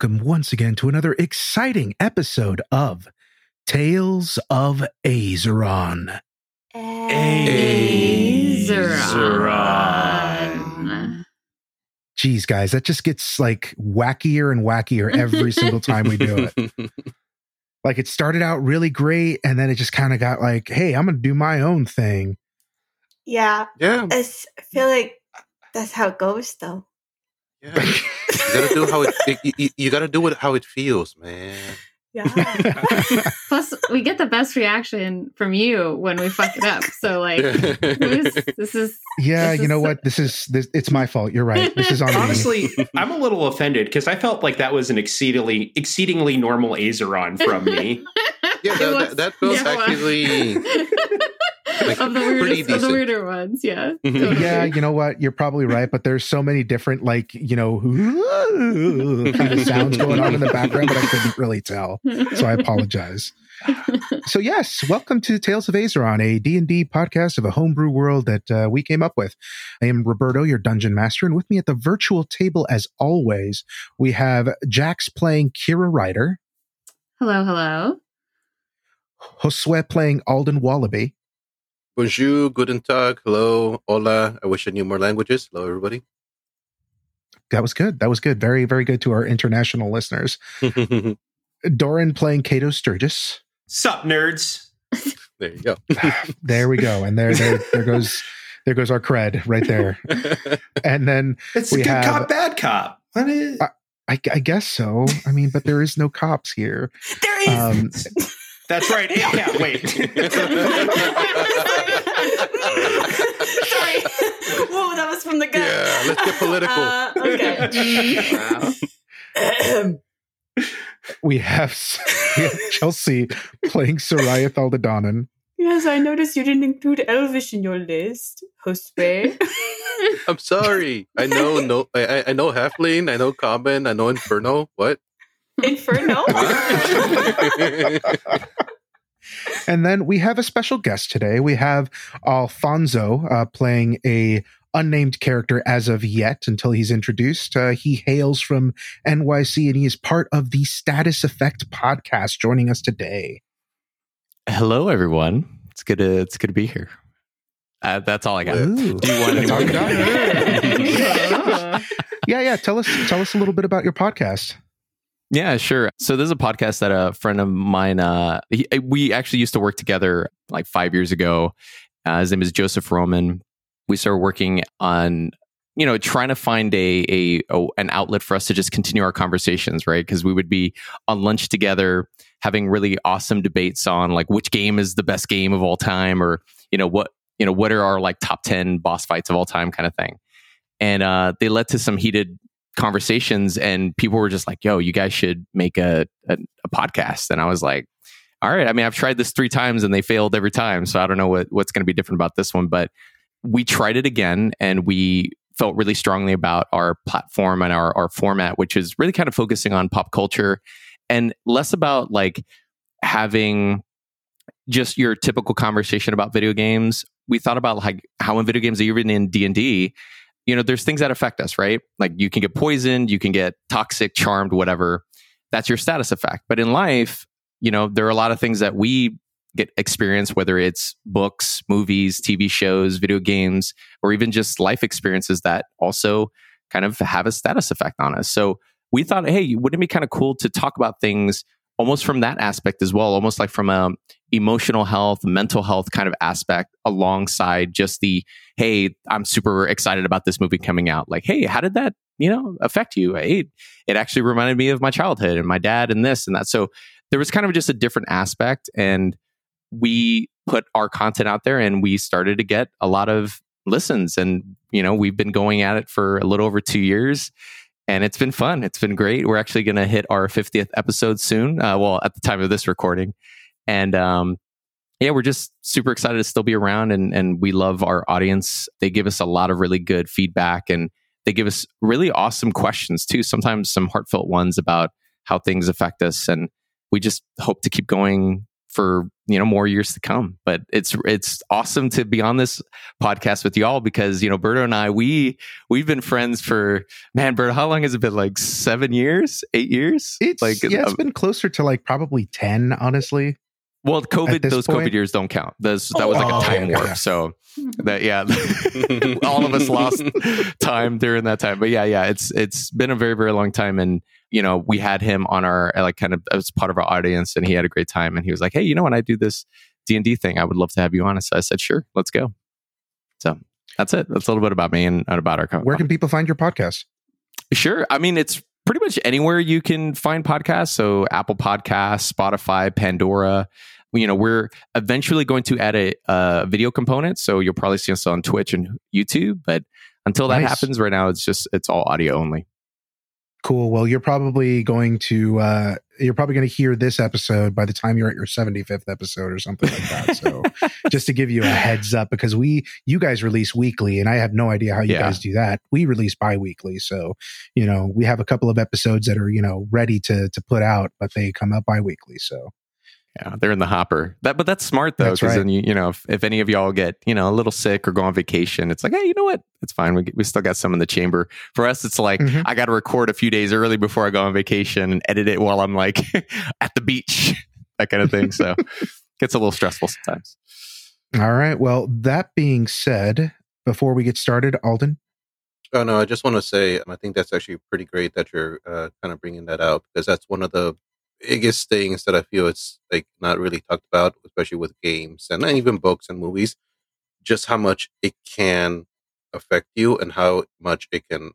welcome once again to another exciting episode of Tales of Aezeron. Aezeron. Geez, guys, that just gets like wackier and wackier every single time we do it. Like it started out really great, and then it just kind of got like, hey, I'm gonna do my own thing. Yeah, yeah, it's, I feel like that's how it goes, though. Yeah. You gotta do how it. You, you, you gotta do it how it feels, man. Yeah. Plus, we get the best reaction from you when we fuck it up. So, like, who's, this is. yeah, this you is know so- what? This is this. It's my fault. You're right. This is on me. Honestly, I'm a little offended because I felt like that was an exceedingly exceedingly normal Aezeron from me. Yeah, that, was- that, that feels yeah, actually. Like, of the weirdest, of the weirder ones, yeah. Totally. Yeah, you know what? You're probably right, but there's so many different, like, you know, kind of sounds going on in the background that I couldn't really tell. So I apologize. So yes, welcome to Tales of Aezeron, a D&D podcast of a homebrew world that uh, we came up with. I am Roberto, your dungeon master, and with me at the virtual table, as always, we have Jax playing Kyra Ryder, hello, hello. Josue playing Alden Wallaby, Bonjour, guten tag, hello, hola. I wish I knew more languages. Hello, everybody. that was good. That was good. Very, very good to our international listeners. there Doran playing Cato Sturgis. Sup, nerds? There you go. There we go. And there, there, there goes, there goes our cred right there. And then It's We a good have- cop, bad cop. What is? Uh, I, I guess so. I mean, but there is no cops here. there is. Um, That's right. Yeah, wait. Sorry. Whoa, that was from the gut. Yeah, let's get political. Uh, okay. Wow. we have, we have Chelsea playing Seirryth Thaldadonan. yes, I noticed you didn't include Elvish in your list, Josue. I'm sorry. I know no. I, I- I know Halfling. I know Common. I know Inferno. What? Inferno. And then we have a special guest today. We have Alfonso uh, playing a unnamed character as of yet until he's introduced. Uh, he hails from NYC and he is part of the Status Effect podcast joining us today. Hello, everyone. It's good to it's good to be here. Uh, that's all I got. Ooh. Do you want any That's all more? got? Yeah, yeah. Tell us tell us a little bit about your podcast. Yeah, sure. So this is a podcast that a friend of mine, uh, he, we actually used to work together like five years ago. Uh, his name is Joseph Roman. We started working on, you know, trying to find a, a, a an outlet for us to just continue our conversations, right? Because we would be on lunch together, having really awesome debates on like which game is the best game of all time, or you know what, you know, what are our like top ten boss fights of all time, kind of thing. And uh, they led to some heated conversations and people were just like yo you guys should make a, a, a podcast. And i was like all right i mean i've tried this three times and they failed every time so i don't know what, what's going to be different about this one. But we tried it again and we felt really strongly about our platform and our, our format which is really kind of focusing on pop culture and less about like having just your typical conversation about video games. We thought about like how in video games are you even in d&d you know, there's things that affect us, right? Like you can get poisoned, you can get toxic, charmed, whatever. That's your status effect. But in life, you know, there are a lot of things that we get experience, whether it's books, movies, TV shows, video games, or even just life experiences that also kind of have a status effect on us. So we thought, hey, wouldn't it be kind of cool to talk about things almost from that aspect as well, almost like from a emotional health, mental health kind of aspect alongside just the, hey, I'm super excited about this movie coming out. Like, hey, how did that, you know, affect you? Hey, it actually reminded me of my childhood and my dad and this and that. So there was kind of just a different aspect. And we put our content out there and we started to get a lot of listens. And, you know, we've been going at it for a little over two years and it's been fun. It's been great. We're actually going to hit our 50th episode soon. Uh, well, at the time of this recording. And, um, yeah, we're just super excited to still be around and, and we love our audience. They give us a lot of really good feedback and they give us really awesome questions too, sometimes some heartfelt ones about how things affect us. And we just hope to keep going for you know more years to come. But it's it's awesome to be on this podcast with y'all because you know Berto and I we we've been friends for man Berto how long has it been? Like seven years? Eight years? It's like yeah, it's uh, been closer to like probably ten, honestly. well COVID those point- COVID years don't count. Those that was like Oh, a time okay, warp. yeah. so that yeah all of us lost time during that time. But yeah yeah it's it's been a very very long time. And you know we had him on our uh, like kind of as part of our audience and he had a great time and he was like hey you know when i do this d&d thing i would love to have you on so i said sure let's go so that's it that's a little bit about me and, and about our company Where can people find your podcast? Sure. I mean, it's pretty much anywhere you can find podcasts. So Apple Podcasts, Spotify, Pandora. You know, we're eventually going to add a, a video component. So you'll probably see us on Twitch and YouTube. But until that Nice. happens, right now it's just it's all audio only. Cool. Well, you're probably going to uh you're probably going to hear this episode by the time you're at your 75th episode or something like that. So, just to give you a heads up because we you guys release weekly and I have no idea how you Yeah. guys do that. We release bi-weekly. So, you know, we have a couple of episodes that are, you know, ready to to put out, but they come out bi-weekly. So, Yeah, they're in the hopper. That, but that's smart though, because right. then you, you know, if, if any of y'all get you know a little sick or go on vacation, it's like, hey, you know what? It's fine. We we still got some in the chamber. For us, it's like Mhm. I got to record a few days early before I go on vacation and edit it while I'm like at the beach, that kind of thing. So gets a little stressful sometimes. all right. Well, that being said, before we get started, Alden, Oh no, I just want to say I think that's actually pretty great that you're uh, kind of bringing that out because that's one of the biggest things that I feel it's like not really talked about, especially with games and even books and movies. Just how much it can affect you and how much it can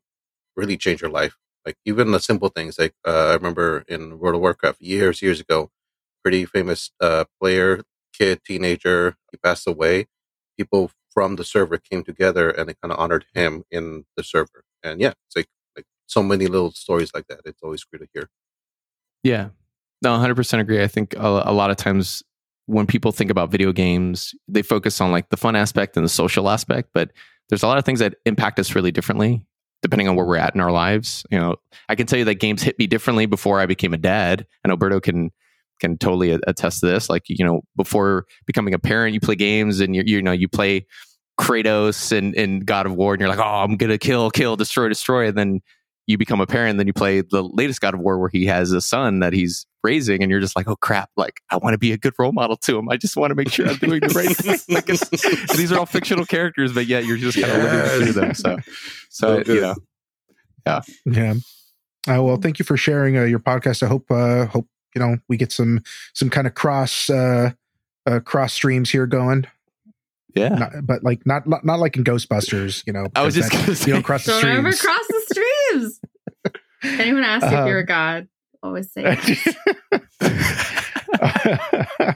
really change your life. Like even the simple things. Like uh, I remember in World of Warcraft years years ago, pretty famous uh, player, kid, teenager, he passed away. People from the server came together and they kind of honored him in the server. And yeah, it's like like so many little stories like that. It's always great to hear. Yeah. No, 100% agree. I think a, a lot of times when people think about video games, they focus on like the fun aspect and the social aspect, but there's a lot of things that impact us really differently depending on where we're at in our lives. You know, I can tell you that games hit me differently before I became a dad. And Alberto can can totally attest to this. Like, you know, before becoming a parent, you play games and you you know, you play Kratos and, and God of War and you're like, "Oh, I'm to kill, kill, destroy, destroy." And then you become a parent, then you play the latest God of War where he has a son that he's raising, and you're just like, oh crap, like I want to be a good role model to him. I just want to make sure I'm doing the right thing. Like, it's- these are all fictional characters, but yet you're just kind of living through them. So, so So you know, Yeah. Yeah. Uh, well, thank you for sharing uh, your podcast. I hope uh, hope you know we get some some kind of cross uh, uh, cross streams here going. yeah. Not, but like not not not like in Ghostbusters, you know. I was just that- say, you don't cross the Don't ever streams. cross the streams. Anyone asks Um, if you're a god, always say yes.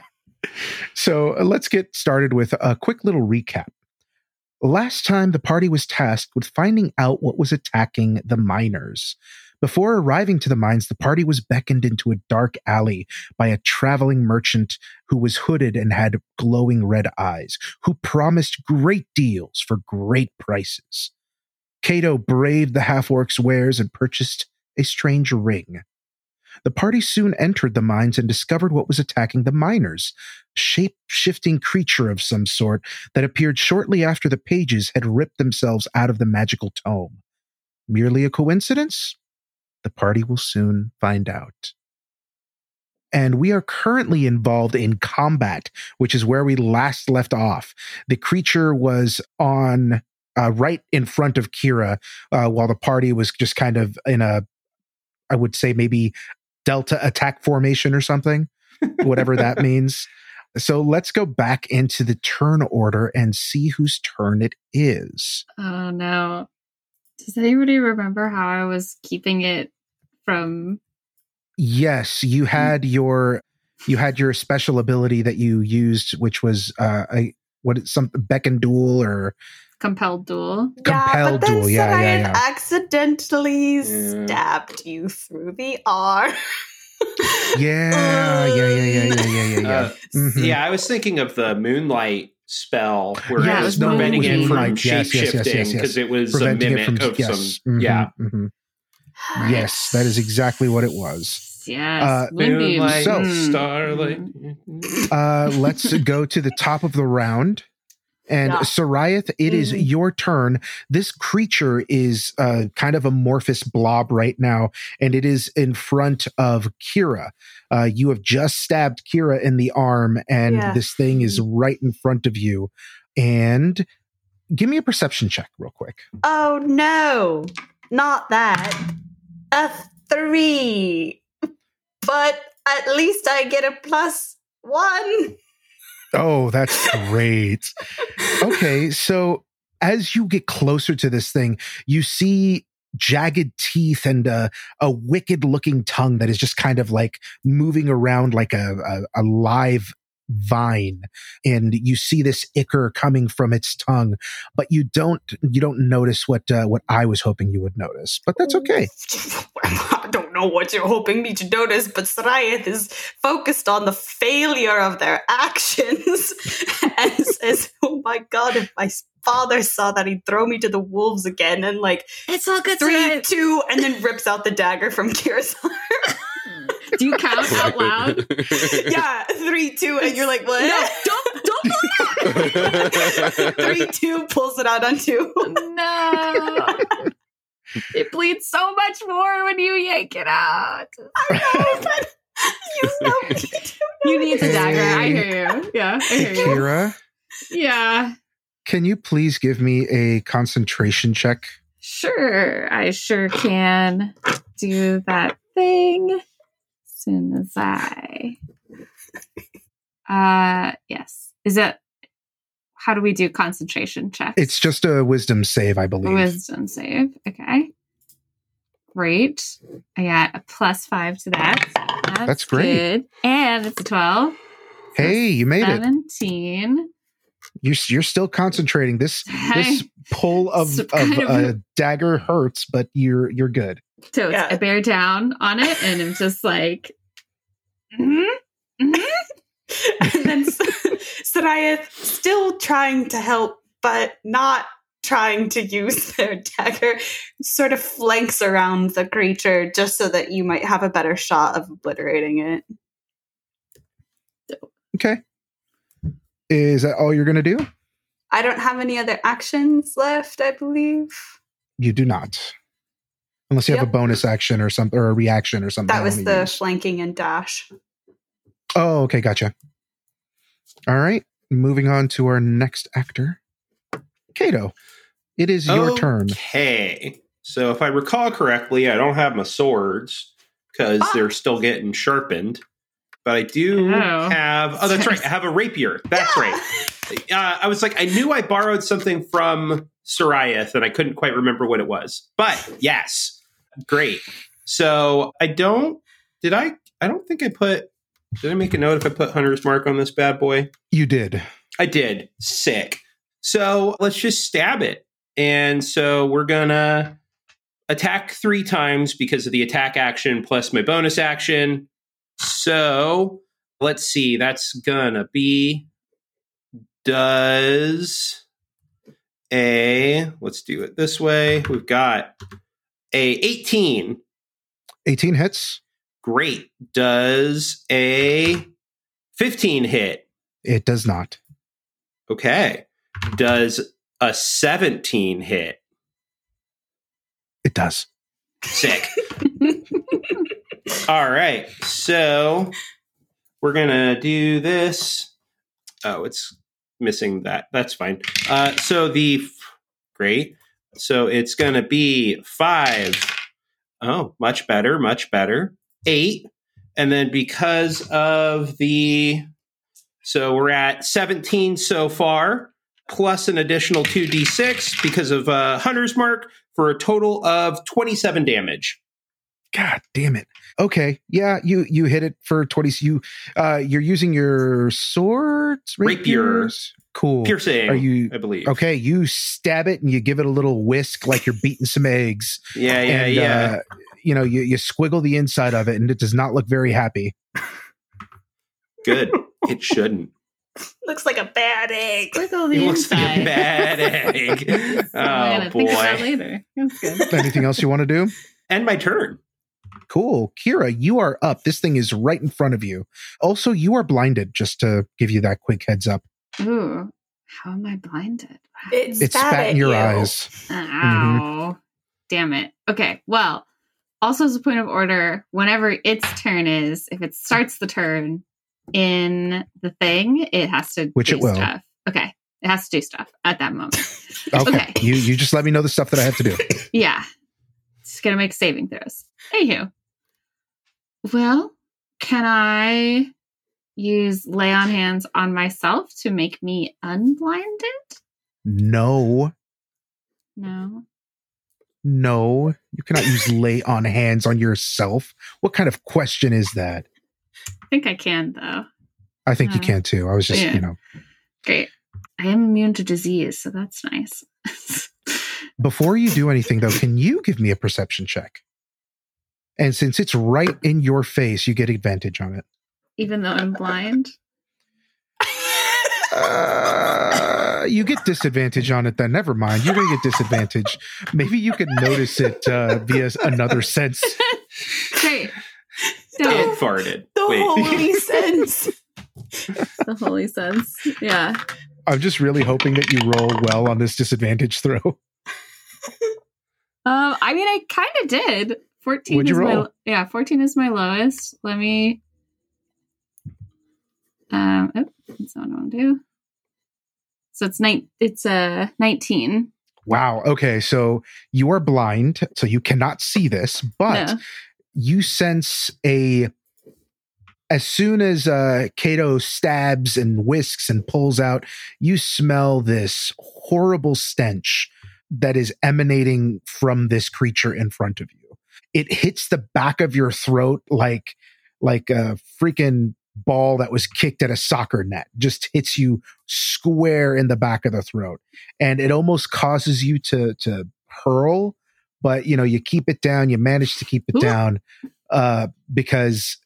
so uh, let's get started with a quick little recap. Last time, the party was tasked with finding out what was attacking the miners. Before arriving to the mines, the party was beckoned into a dark alley by a traveling merchant who was hooded and had glowing red eyes, who promised great deals for great prices. Cato braved the half orc's wares and purchased a strange ring. The party soon entered the mines and discovered what was attacking the miners shape shifting creature of some sort that appeared shortly after the pages had ripped themselves out of the magical tome. Merely a coincidence? The party will soon find out. And we are currently involved in combat, which is where we last left off. The creature was on uh, right in front of Kyra, uh, while the party was just kind of in a, I would say maybe delta attack formation or something, whatever that means. So let's go back into the turn order and see whose turn it is. Oh no. Does anybody remember how I was keeping it from Yes, you had your you had your special ability that you used, which was uh, a what is some beckon duel or compelled duel? Compelled yeah, but then duel, yeah, Sarai yeah, yeah. accidentally Yeah. stabbed you through the arm. yeah, yeah, yeah, yeah, yeah, yeah, yeah, yeah. Uh, Mhm. Yeah, I was thinking of the moonlight spell where Yeah, it it was was no, it preventing was it from moonlight. Yes, yes, yes, yes, yes. because it was a Preventing mimic from of yes, some. mhm, Yeah, mhm. yes, that is exactly what it was. yes. Uh, Moonlight, So- Mm. starlight. Uh, let's go to the top of the round. And Yeah. Seirryth, it is Mhm. your turn. This creature is uh, kind of amorphous blob right now, and it is in front of Kyra. Uh, you have just stabbed Kyra in the arm, and Yeah. this thing is right in front of you. And give me a perception check, real quick. Oh no, not that. A three. But at least I get a plus one. Oh, that's great. okay, so as you get closer to this thing, you see jagged teeth and a, a wicked looking tongue that is just kind of like moving around like a, a, a live vine and you see this ichor coming from its tongue but you don't you don't notice what uh, what i was hoping you would notice but that's okay I don't know what you're hoping me to notice, but Seirryth is focused on the failure of their actions and says, Oh my god, if my father saw that, he'd throw me to the wolves again. And like, It's all good. three, tonight. two, and then rips out the dagger from Kyra's arm. Do you count out loud? yeah, three, two, and you're like, What? No, don't don't three, two, pulls it out on two. No. It bleeds so much more when you yank it out. I know, but you know me too. You need the dagger. I hear you. Yeah, I hear you. kyra Yeah. can you please give me a concentration check Sure. I sure can do that thing as soon as I. Uh, yes. Is it. How do we do concentration checks? it's just a wisdom save i believe Wisdom save. Okay. Great. I got a plus five to that. That's, That's great. good. And it's a 12. hey you made it 17. you're, you're still concentrating this this pull of, of of- a dagger hurts but you're you're good So Yeah. I bear down on it and I'm just like, mhm, mhm. and then Seirryth still trying to help, but not trying to use their dagger, sort of flanks around the creature just so that you might have a better shot of obliterating it. okay is that all you're gonna do I don't have any other actions left, I believe. you do not unless you have a bonus action or something or a reaction or something That was the use. flanking and dash. oh okay gotcha all right moving on to our next actor kato it is your turn Okay. So if I recall correctly, I don't have my swords because Ah. they're still getting sharpened. But I do Oh. have. Oh, that's right. I have a rapier. That's right. Uh, I was like, I knew I borrowed something from Seirryth, and I couldn't quite remember what it was. But yes, great. So I don't. Did I? I don't think I put. Did I make a note if I put Hunter's Mark on this bad boy? you did I did. Sick. So let's just stab it. And so we're gonna attack three times because of the attack action plus my bonus action. So let's see. That's gonna be does a let's do it this way. We've got a 18. 18 hits Great. Does a 15 hit? it does not Okay. Does a 17 hit? it does Sick. All right. So we're going to do this. Oh, it's missing that. That's fine. Uh, so the great. So it's going to be five. Oh, much better. Much better. Eight. And then because of the. So we're at 17 so far, plus an additional 2d6 because of uh, Hunter's Mark for a total of 27 damage. god damn it okay yeah you you hit it for 20 you uh you're using your swords Rapier. Rapiers? cool Piercing, Are you- I believe. okay you stab it and you give it a little whisk like you're beating some eggs Yeah, yeah, and yeah. uh you know you, you squiggle the inside of it and it does not look very happy Good. It shouldn't. Looks like a bad egg. Squiggle It the looks like a inside. bad egg. Oh gonna think of boy. later. That's good. anything else you want to do And my turn. Cool. Kyra, you are up. This thing is right in front of you. Also, you are blinded, just to give you that quick heads up. Ooh, how am I blinded? It's, It's spat spat in your you. eyes. Mm-hmm. Ow. Damn it. Okay, well, also as a point of order, whenever its turn is, if it starts the turn in the thing, it has to Which do it will. stuff. Okay. It has to do stuff at that moment. Okay. Okay. You you just let me know the stuff that I have to do. Yeah. It's gonna make saving throws. Anywho. Well, can I use lay on hands on myself to make me unblinded? No. No. No. You cannot use lay on hands on yourself. What kind of question is that? I think I can though. I think you Uh, can too. I was just, yeah. you know, Great. I am immune to disease, so that's nice. before you do anything though, can you give me a perception check? And since it's right in your face, you get advantage on it. Even though I'm blind. Uh, you get disadvantage on it then. Never mind. You're going to get disadvantage. Maybe you can notice it uh, via another sense. Great. It Yeah, farted. The Wait. holy sense. the holy sense. Yeah. I'm just really hoping that you roll well on this disadvantage throw. Um, I mean, I kind of did. Fourteen What'd you is my yeah. Fourteen is my lowest. Let me. Um, oh, that's not what I want to do. So it's nine. It's a uh, nineteen. Wow. Okay. So you are blind, so you cannot see this, but No. you sense a. As soon as uh, Kato stabs and whisks and pulls out, you smell this horrible stench that is emanating from this creature in front of you. It hits the back of your throat like like a freaking ball that was kicked at a soccer net. Just hits you square in the back of the throat, and it almost causes you to to hurl. But you know, you keep it down. You manage to keep it Ooh. down uh, because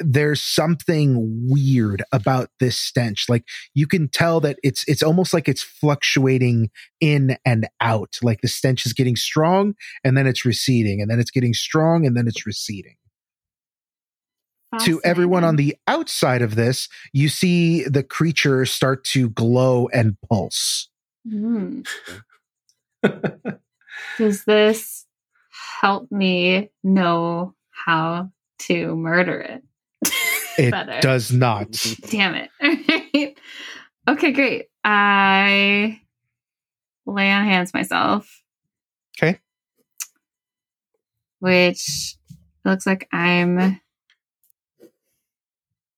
there's something weird about this stench like you can tell that it's it's almost like it's fluctuating in and out like the stench is getting strong and then it's receding and then it's getting strong and then it's receding to everyone on the outside of this you see the creature start to glow and pulse Hmm. Does this help me know how to murder it? it Better. does not Damn it. Okay, great. I lay on hands myself. Okay. Which looks like I'm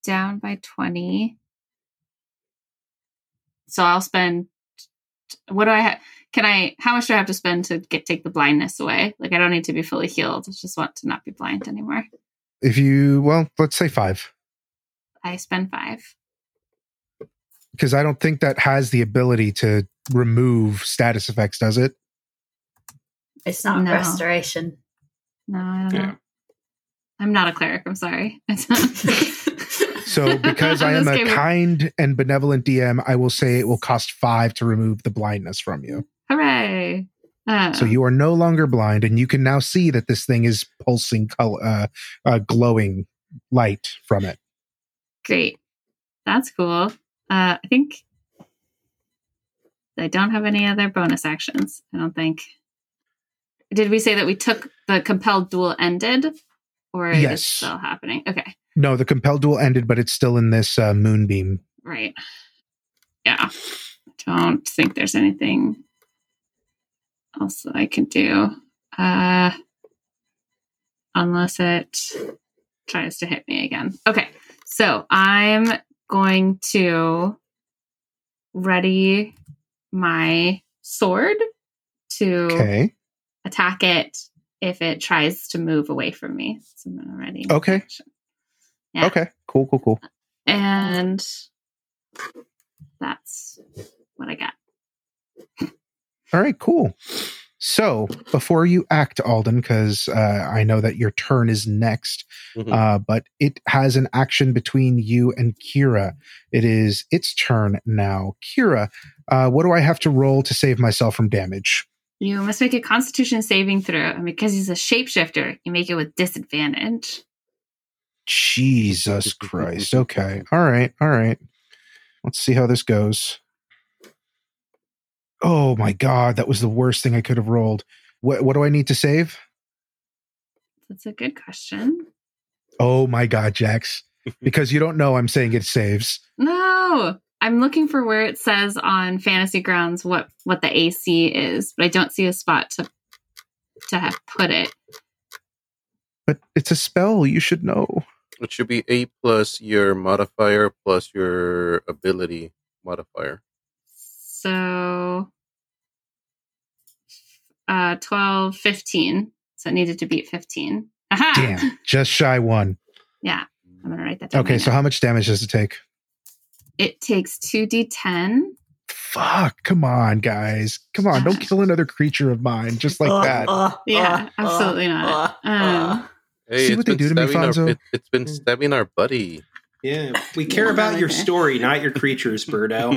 down by 20. So I'll spend what do I have? Can I how much do I have to spend to get take the blindness away? Like I don't need to be fully healed. I just want to not be blind anymore. if you well let's say five I spend 5. because i don't think that has the ability to remove status effects does it It's not No. restoration. No, I don't Yeah. know. I'm not a cleric. I'm sorry. So, because I am a game- kind and benevolent DM, I will say it will cost five to remove the blindness from you. Hooray! Uh, So you are no longer blind, and you can now see that this thing is pulsing, color, uh, uh, glowing light from it. great. That's cool. Uh, I think I don't have any other bonus actions. I don't think. Did we say that we took the compelled duel ended, or is it still happening? Okay, No, the compelled duel ended, but it's still in this uh, moonbeam. right. Yeah, don't think there's anything else that I can do, uh, unless it tries to hit me again. Okay, so I'm going to ready my sword to Okay. attack it if it tries to move away from me. So I'm gonna ready. Okay. action. Yeah. Okay. Cool. Cool. Cool. And that's what I got. All right. Cool. So before you act, Alden, because uh, I know that your turn is next, Mhm. uh, but it has an action between you and Kyra. It is its turn now. Kyra, uh, what do I have to roll to save myself from damage? You must make a constitution saving throw, and because he's a shapeshifter, you make it with disadvantage. Jesus Christ. Okay. All right. All right. Let's see how this goes. Oh my god, that was the worst thing I could have rolled. What what do I need to save? That's a good question. Oh my god, Jax. Because you don't know I'm saying it saves. No, I'm looking for where it says on Fantasy Grounds what what the AC is, but I don't see a spot to to have put it. But it's a spell, you should know. It should be eight plus your modifier plus your ability modifier. So uh 12, 15. So it needed to beat 15. Aha! Damn, just shy one. Yeah. I'm gonna write that down. Okay, right so now. how much damage does it take? it takes 2d10. Fuck, come on, guys. Come on, don't kill another creature of mine just like Uh, that. uh, Yeah, uh, absolutely uh, not. uh, Um, Hey, See what they do to me, stabbing our- it, it's been hmm. stabbing our buddy. Yeah, we care about your story, not your creatures, Berto.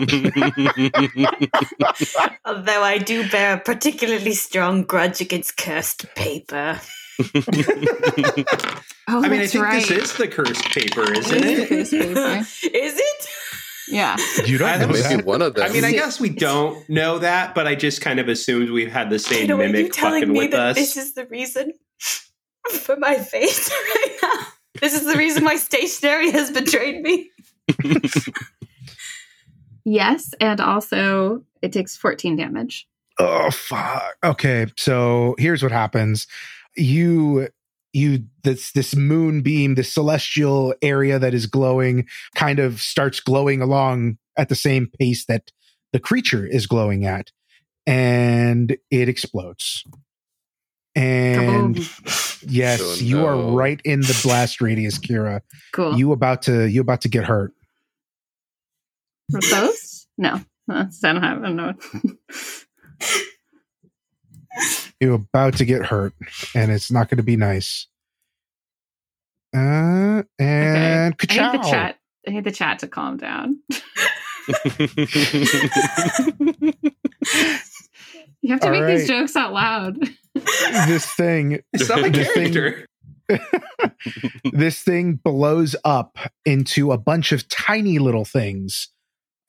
Although I do bear a particularly strong grudge against cursed paper. oh, I mean, I think right. this is the cursed paper, isn't It is the it? cursed paper. Is it? Yeah. You don't know don't that. Maybe one of them. I mean, I guess we don't know that, but I just kind of assumed we've had the same Wait, mimic fucking with us. this is the reason for my face right now? This is the reason why stationery has betrayed me. Yes, and also it takes 14 damage. Oh fuck. Okay, so here's what happens. You you this this moonbeam, this celestial area that is glowing kind of starts glowing along at the same pace that the creature is glowing at and it explodes. And Kaboom. yes, Oh, you are right in the blast radius, Kyra. Cool. You about to you about to get hurt. Were those? No. That's, I don't have. I don't know. You're about to get hurt, and it's not going to be nice. Uh, and I need the chat. I need the chat to calm down. You have to All make right. these jokes out loud. This thing, It's not my This thing- this thing blows up into a bunch of tiny little things,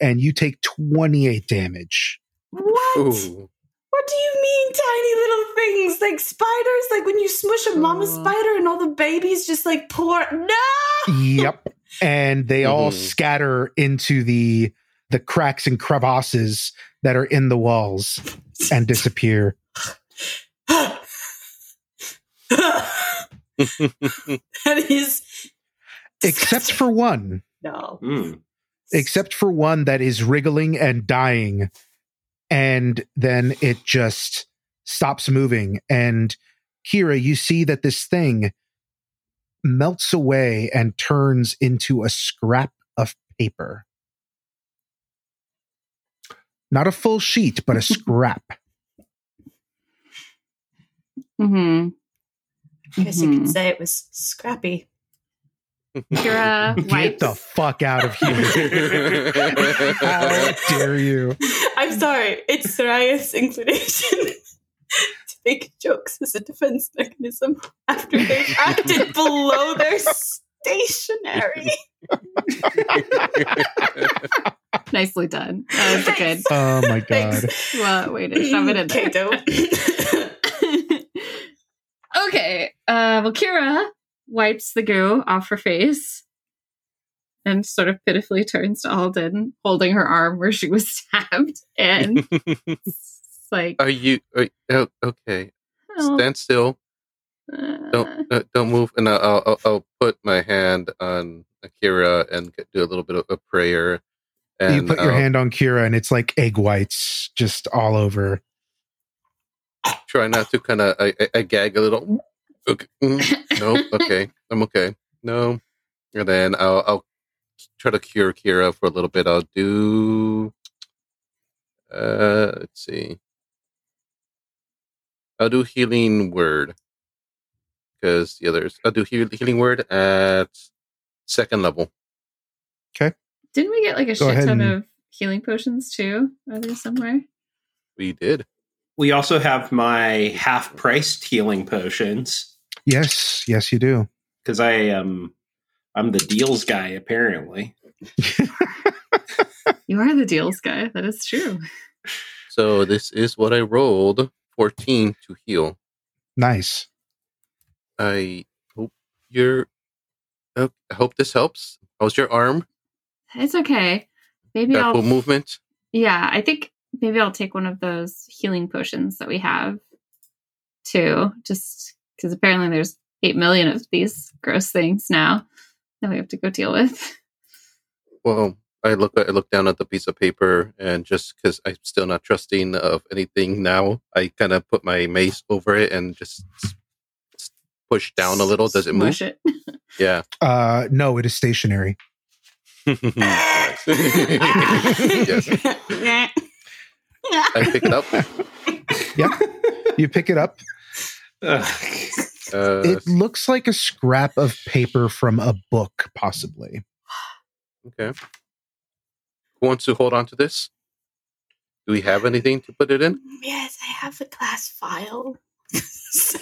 and you take twenty eight damage. What? Ooh. What do you mean, tiny little things like spiders? Like when you smush a mama Uh. spider and all the babies just like pour. No! yep, and they all Mhm. scatter into the the cracks and crevasses that are in the walls and disappear. that is. Except for one. No. Mm. except for one that is wriggling and dying and then it just stops moving and kyra you see that this thing melts away and turns into a scrap of paper not a full sheet but a scrap Mm-hmm. I guess you Mhm. could say it was scrappy. Kyra get wipes. the fuck out of here how dare you I'm sorry. It's Seirryth's inclination to make jokes as a defense mechanism after they've acted below their stationary. Nicely done. That was good. oh my god Thanks. Well, way to shove it in there. Kato. okay. Uh, well, Kyra wipes the goo off her face and sort of pitifully turns to Alden, holding her arm where she was stabbed. And it's like, Are you? Are, oh, okay. oh, Stand still. uh, Don't uh, don't move. And I'll, I'll I'll put my hand on Akira and do a little bit of a prayer. And you put your I'll hand on kyra and it's like egg whites just all over Try not to kind of I, I, I gag a little. Okay. mm, no. Okay. I'm okay. No. And then I'll I'll try to cure Kyra for a little bit. I'll do. Uh, let's see. I'll do healing word because the others. I'll do heal, healing word at second level. Okay. Didn't we get like a Go shit ton and- of healing potions too? Are there somewhere? We did. We also have my half priced healing potions Yes, yes, you do. because I am I'm the deals guy apparently. You are the deals guy. That is true. So this is what I rolled 14 to heal. Nice. I hope you're. uh, I hope this helps. How's your arm? It's okay. Maybe Got I'll. full movement? Yeah, I think maybe I'll take one of those healing potions that we have too, just because apparently there's eight million of these gross things now that we have to go deal with. Well, I look. I look down at the piece of paper, and just because I'm still not trusting of anything now, I kind of put my mace over it and just s- s- push down a little. Does it move? It. Yeah. Uh, no, it is stationary. Yes. I pick it up. Yeah, you pick it up. Uh, It looks like a scrap of paper from a book, possibly. okay. Who wants to hold on to this? Do we have anything to put it in? Yes, I have a glass file.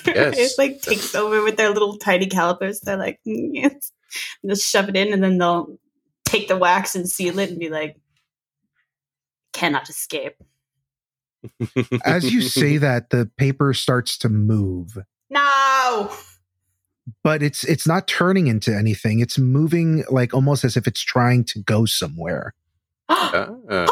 Yes. It like takes over with their little tiny calipers. They're like, "Mm, yes. And just shove it in, and then they'll take the wax and seal it and be like, cannot escape. As you say that, the paper starts to move, No! but it's it's not turning into anything. It's moving like almost as if it's trying to go somewhere. Ah,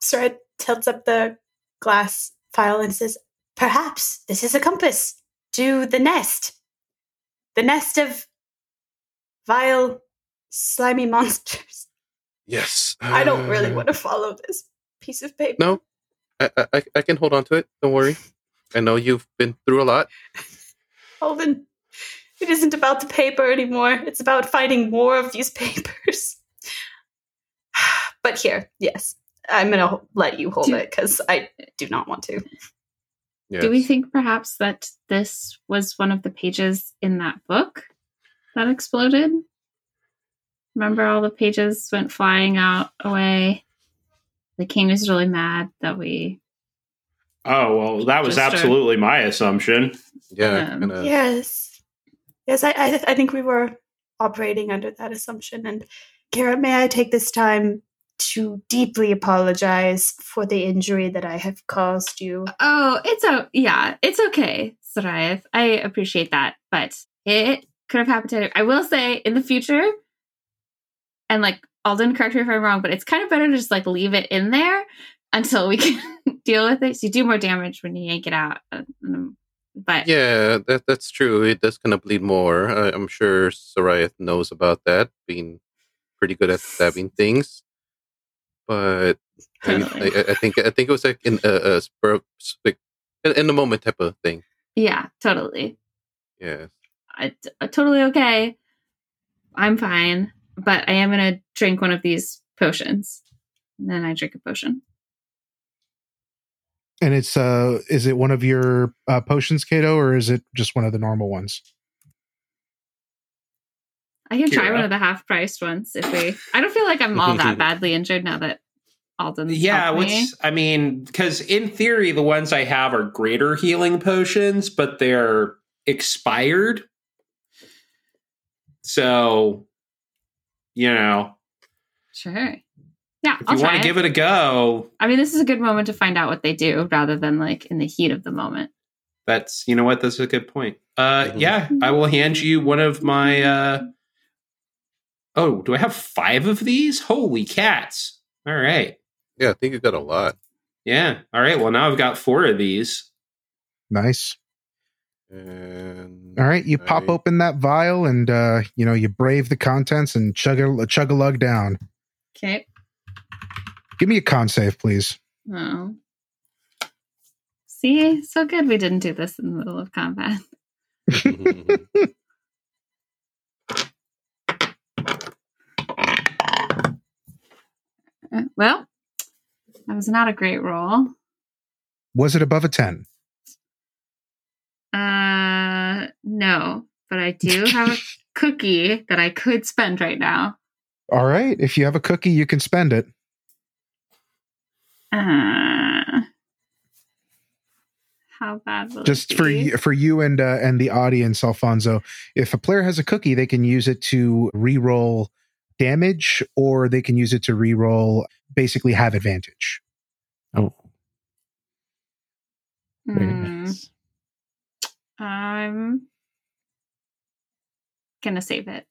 Stride tilts up the glass file and says, Perhaps this is a compass to the nest. The nest of vile, slimy monsters. yes. I don't really Uh, want to follow this piece of paper. No, I, I I can hold on to it. Don't worry. I know you've been through a lot. Alvin, it isn't about the paper anymore. It's about finding more of these papers. but here, yes, I'm going to let you hold Do- it because I do not want to. Yes. Do we think perhaps that this was one of the pages in that book that exploded? Remember, all the pages went flying out away. The king is really mad that we. Oh well, that was Just a- absolutely my assumption. Yeah. Um, kinda- Yes. Yes, I, I, I think we were operating under that assumption. And Kara, may I take this time to deeply apologize for the injury that I have caused you? Oh, it's a yeah, it's okay, Seirryth. I appreciate that, but it could have happened to. I will say in the future, and like Alden, correct me if I'm wrong, but it's kind of better to just like leave it in there until we can deal with it. So you do more damage when you yank it out. uh, um, But Yeah, that that's true. It does kind of bleed more. I, I'm sure Seirryth knows about that, being pretty good at stabbing things. But I, Totally. I, I think I think it was like in a, a spur, of- like in, in the moment type of thing. yeah, totally. Yeah. I, uh, totally okay. I'm fine, but I am gonna drink one of these potions. And then I drink a potion. And it's uh is it one of your uh, potions, Kato, or is it just one of the normal ones? I can try one of the half priced ones if we. I don't feel like I'm all that badly injured now that Alden's Yeah, helped me. I mean, because in theory, the ones I have are greater healing potions, but they're expired. So, you know, Sure. Yeah, if I'll you want to give it a go, I mean, this is a good moment to find out what they do rather than like in the heat of the moment. that's you know what, that's a good point. Uh, Mhm. yeah, I will hand you one of my. uh Oh, do I have five of these? Holy cats! All right, Yeah, I think you got a lot. yeah, all right. Well, now I've got four of these. Nice. And All right, you pop open that vial and uh, you know, you brave the contents and chug a chug a lug down. Okay. Give me a con save, please. Oh. See, so good we didn't do this in the middle of combat. Uh, Well, that was not a great roll. Was it above a 10? Uh, no, but I do have a cookie that I could spend right now. All right, if you have a cookie, you can spend it. Uh, How bad will just it for be? you, for you and uh, and the audience, Alfonso. If a player has a cookie, they can use it to re-roll damage, or they can use it to re-roll basically have advantage. Oh, very Hmm, nice. I'm gonna save it.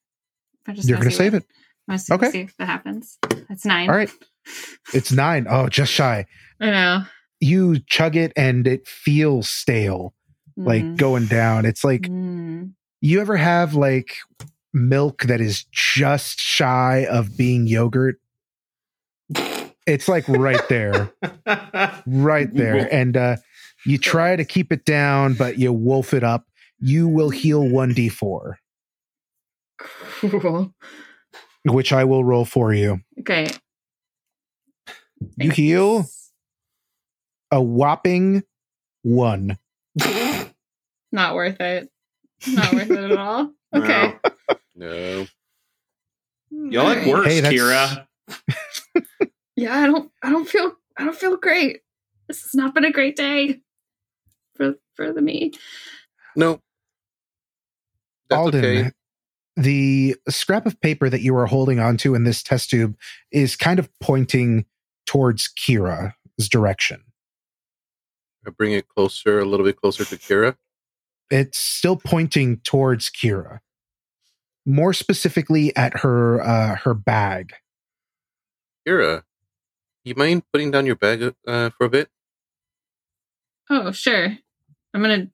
I'm just You're going to see save what- it. I'm gonna Okay. see if that happens. That's nine. All right. It's nine. Oh, just shy. I know. You chug it, and it feels stale, like Mm. going down. It's like Mm. you ever have like milk that is just shy of being yogurt? It's like right there. right there and uh you try to keep it down but you wolf it up you will heal 1d4 Cool. which i will roll for you Okay. you heal a whopping one Not worth it. Not worth it at all. Okay. No. Hmm. Y'all like Alright. worse, Hey, Kyra. Yeah, I don't I don't feel I don't feel great. This has not been a great day for for the me. No. That's alden okay. the scrap of paper that you are holding onto in this test tube is kind of pointing towards kyra's direction I bring it closer, a little bit closer to Kyra. it's still pointing towards kyra more specifically at her uh her bag Kyra, you mind putting down your bag uh, for a bit? Oh, sure. I'm gonna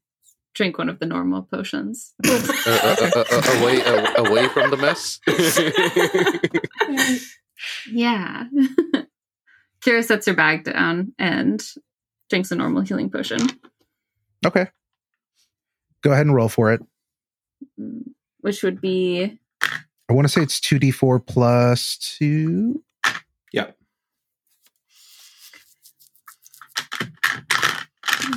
drink one of the normal potions. Uh, uh, uh, uh, uh, away, uh, away from the mess. yeah. Kyra sets her bag down and drinks a normal healing potion. okay go ahead and roll for it Mm, Which would be I want to say it's 2d4 plus 2.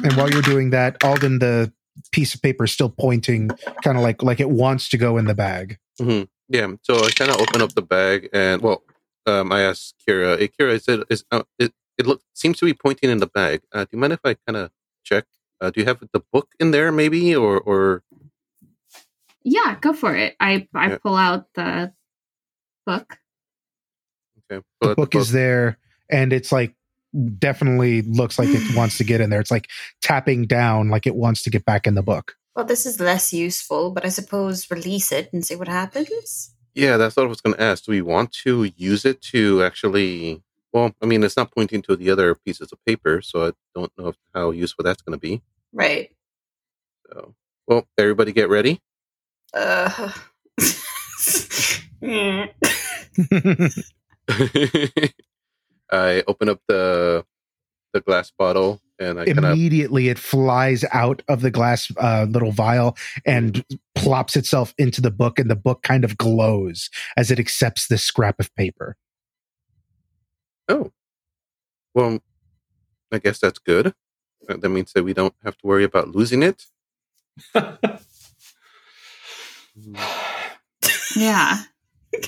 And while you're doing that, Alden, the piece of paper is still pointing kind of like like it wants to go in the bag. Mhm. Yeah. So I kind of open up the bag and well, um, I asked Kyra, hey, Kyra, is it is uh, it it look seems to be pointing in the bag. Uh, do you mind if I kind of check? Uh, do you have the book in there, maybe, or or yeah, go for it. I I Yeah. pull out the book. okay? The But book is there and it's like definitely looks like it wants to get in there. It's like tapping down like it wants to get back in the book. Well, this is less useful, but I suppose release it and see what happens. Yeah, that's what I was going to ask. Do we want to use it to actually? Well, I mean, it's not pointing to the other pieces of paper, so I don't know how useful that's going to be. Right. So, well, everybody get ready. Uh. I open up the the glass bottle and I kind of Immediately it flies out of the glass uh, little vial and plops itself into the book and the book kind of glows as it accepts this scrap of paper. oh, well, I guess that's good. That means that we don't have to worry about losing it. Yeah.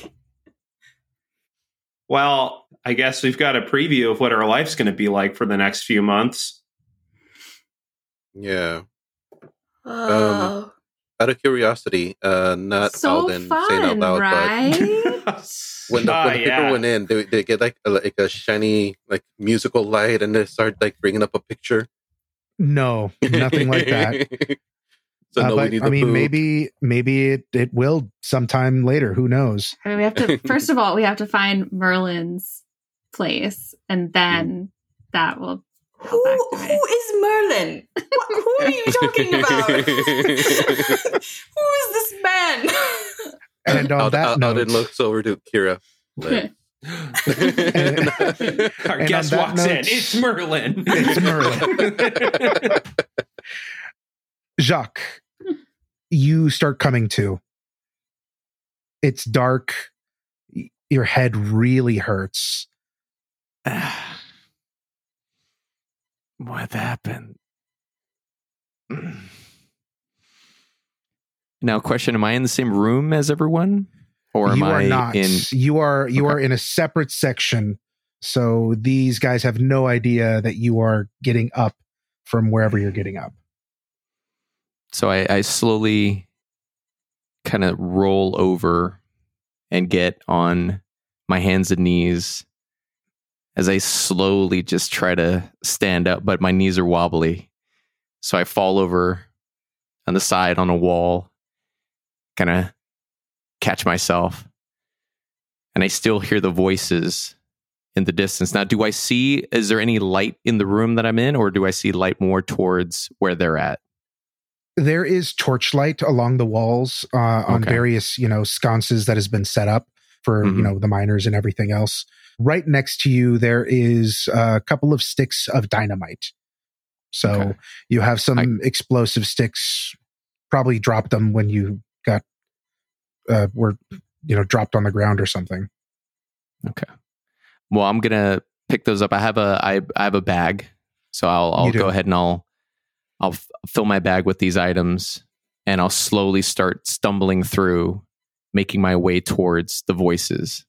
well, I guess we've got a preview of what our life's going to be like for the next few months. Yeah. Oh. Out of curiosity, uh, not so Alden fun, saying out loud, right? but when the, Ah, when the paper yeah. went in, they, they get like a, like a shiny like musical light, and they start like bringing up a picture. No, nothing like that. so Uh, no, we but need I mean, food. maybe maybe it, it will sometime later. Who knows? I mean, we have to first of all we have to find Merlin's place, and hmm. then that will Who, who is Merlin? What, who are you talking about? who is this man? And on Al- that Al- note, Alden looks over to Kyra. like, Our And guest on that walks in. It's Merlin. It's Merlin. Jacques, you start coming to. It's dark. Your head really hurts. what happened? Now, question: Am I in the same room as everyone, or am you are I not. in? You are you Okay. are in a separate section. So these guys have no idea that you are getting up from wherever you're getting up. So I, I slowly kind of roll over and get on my hands and knees as I slowly just try to stand up, but my knees are wobbly. So I fall over on the side on a wall, kind of catch myself. And I still hear the voices in the distance. Now, do I see, is there any light in the room that I'm in, or do I see light more towards where they're at? There is torchlight along the walls uh, on Okay. various, you know, sconces that has been set up for, you Mhm. know, the miners and everything else. Right next to you, there is a couple of sticks of dynamite. So Okay. you have some explosive sticks. Probably dropped them when you got uh, were you know dropped on the ground or something. Okay. Well, I'm gonna pick those up. I have a I, I have a bag, so I'll I'll go ahead and I'll I'll f- fill my bag with these items, and I'll slowly start stumbling through, making my way towards the voices.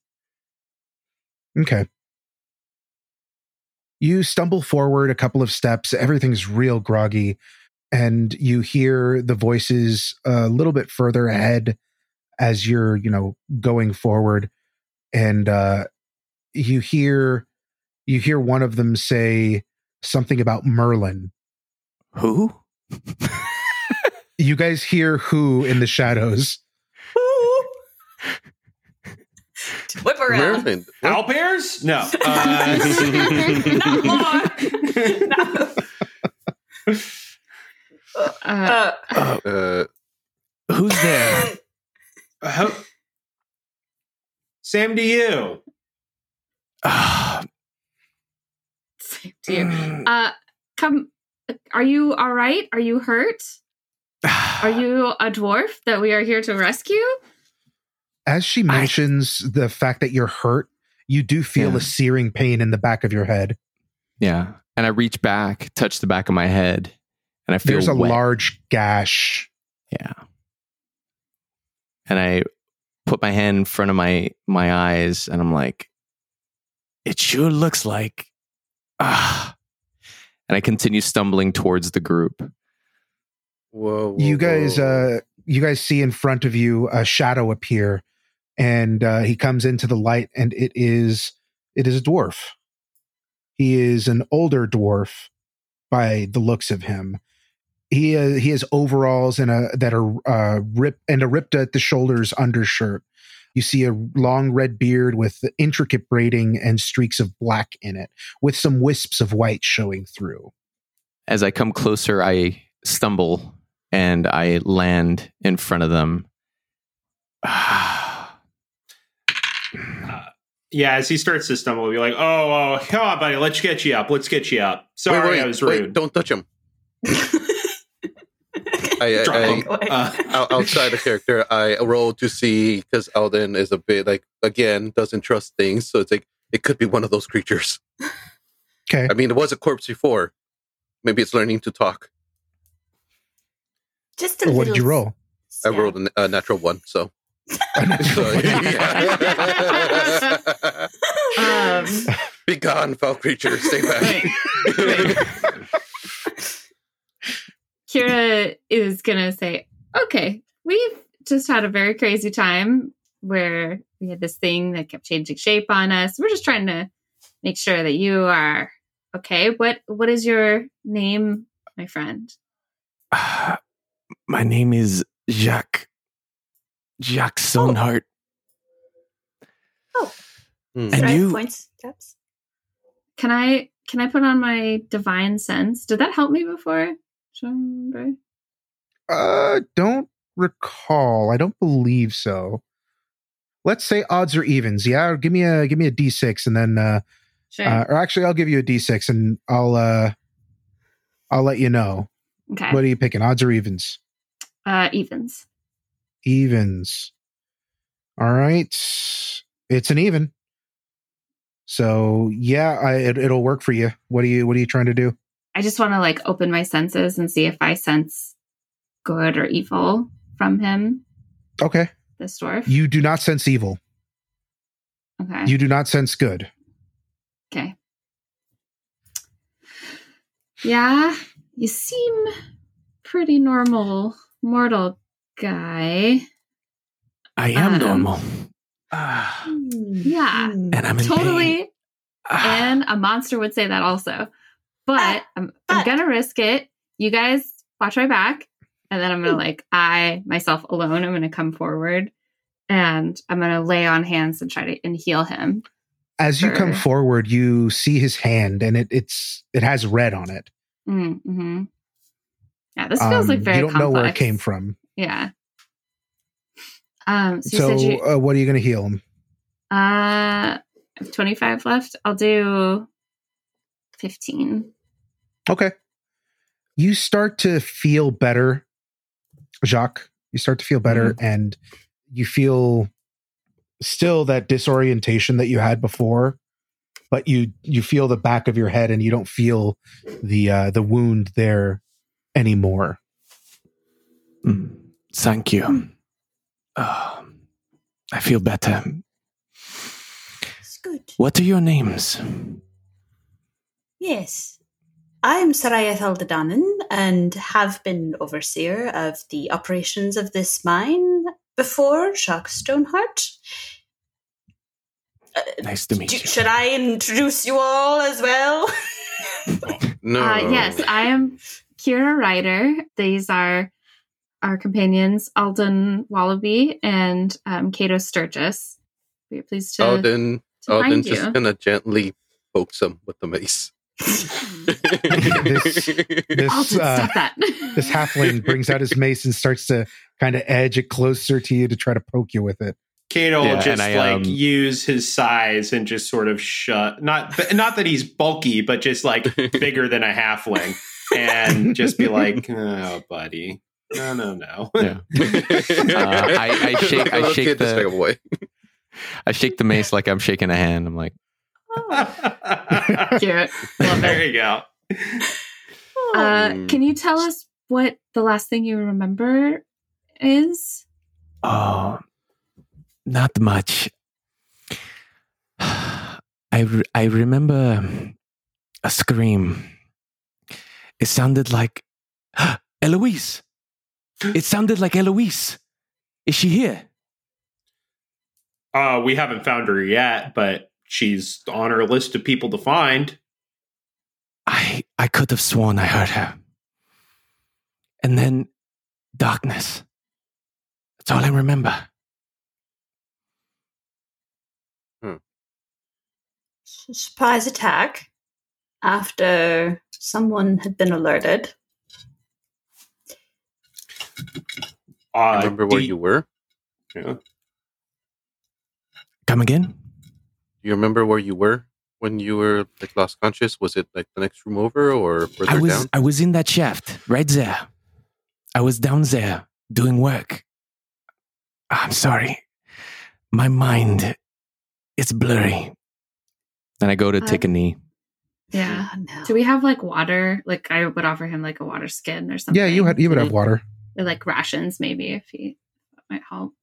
Okay. You stumble forward a couple of steps. Everything's real groggy. And you hear the voices a little bit further ahead as you're, you know, going forward. And uh, you hear you hear one of them say something about Merlin. Who? You guys hear who in the shadows. Ooh. Whip around. Merlin. What? Owl bears? No. Uh, No. Uh, Uh, Uh, Who's there? ho- Sam to you. Ah, same to you. mm, Uh, come. Are you all right? Are you hurt? Are you a dwarf that we are here to rescue? As she mentions the fact that you're hurt, you do feel Yeah. a searing pain in the back of your head. yeah, and I reach back, touch the back of my head, and I feel There's a wet. large gash. Yeah. And I put my hand in front of my my eyes and I'm like, it sure looks like ah. And I continue stumbling towards the group. whoa, whoa, you guys whoa. uh you guys see in front of you a shadow appear and uh he comes into the light and it is it is a dwarf. He is an older dwarf by the looks of him. He uh, he has overalls and a that are uh rip and a ripped at the shoulders undershirt. You see a long red beard with intricate braiding and streaks of black in it with some wisps of white showing through. As I come closer, I stumble and I land in front of them. Ah. Yeah, as he starts to stumble, we'll be like, "Oh, oh, come on, buddy, let's get you up. Let's get you up." Sorry, wait, wait, I was wait, rude. don't touch him. I, Drop I, Uh, outside of character, I roll to see because Alden is a bit like again doesn't trust things, so it's like it could be one of those creatures. okay I mean, it was a corpse before. Maybe it's learning to talk. Just a what did you little roll I rolled a, a natural one, so. A so yeah. Um, be gone, foul creature. Stay back. Kyra is gonna say, "Okay, we've just had a very crazy time where we had this thing that kept changing shape on us. We're just trying to make sure that you are okay. What What is your name, my friend? Ah, my name is Jacques. Jacques Stoneheart. Hmm. And you- points, steps. Can I Can I put on my divine sense? Did that help me before? Remember? Uh, don't recall. I don't believe so. Let's say odds or evens. Yeah, give me a give me a d6, and then, uh, Sure. uh, or actually, I'll give you a d6, and I'll uh, I'll let you know. okay. What are you picking? Odds or evens? uh, evens. Evens. All right, it's an even. So yeah, I, it, it'll work for you. What are you What are you trying to do? I just want to like open my senses and see if I sense good or evil from him, Okay, this dwarf. you do not sense evil. okay. You do not sense good. Okay. Yeah, you seem pretty normal mortal guy. I am Um, normal. Ah, Yeah. and I'm in Totally. pain. And a monster would say that also. But I'm, I'm gonna risk it. You guys watch my back. And then I'm gonna like I myself alone, I'm gonna come forward and I'm gonna lay on hands and try to and heal him. As you come forward, you see his hand, and it, it's it has red on it. Mm-hmm. Yeah, this feels like Um, very you don't know where it came from. Yeah. Um so, So, you you uh, what are you going to heal him? uh I have 25 left. I'll do 15. Okay. You start to feel better, Jacques. You start to feel better, and you feel still that disorientation that you had before, but you you feel the back of your head, and you don't feel the uh, the wound there anymore. Mm, Thank you. Oh, I feel better. It's good. What are your names? Yes. I'm Seirryth Thaldadonan and have been overseer of the operations of this mine before Jacques Stoneheart. Uh, Nice to meet do- you. should I introduce you all as well? No. Uh, yes, I am Kyra Ryder. These are our companions, Alden Wallaby and um, Cato Sturgis. We are pleased to, Alden, to Alden find just you. gonna gently poke some with the mace. This- This Alden, uh, stop that. this halfling brings out his mace and starts to kind of edge it closer to you to try to poke you with it. Kato Yeah, will just I, like um, use his size and just sort of shut not not that he's bulky, but just like bigger than a halfling, and just be like, "Oh, buddy, no, no, no." Yeah. I- I shake- I shake the- like, boy. I shake the mace like I'm shaking a hand. I'm like, Cute. Love there you go. Uh, can you tell us what the last thing you remember is? oh, not much. I, re- I remember a scream. It sounded like Eloise. It sounded like Eloise. Is she here? Uh, we haven't found her yet, but she's on our list of people to find. I I could have sworn I heard her. And then darkness. That's all I remember. Surprise attack after someone had been alerted. Uh, Remember where do- you were? Yeah. Come again? Do you remember where you were when you were like lost conscious? Was it like the next room over or further I was down? I was in that shaft right there. I was down there doing work. I'm sorry. My mind it's blurry. And I go to take a knee. Yeah. No. Do we have like water? Like I would offer him like a water skin or something. Yeah, you had you would have water. Or like rations maybe if he that might help.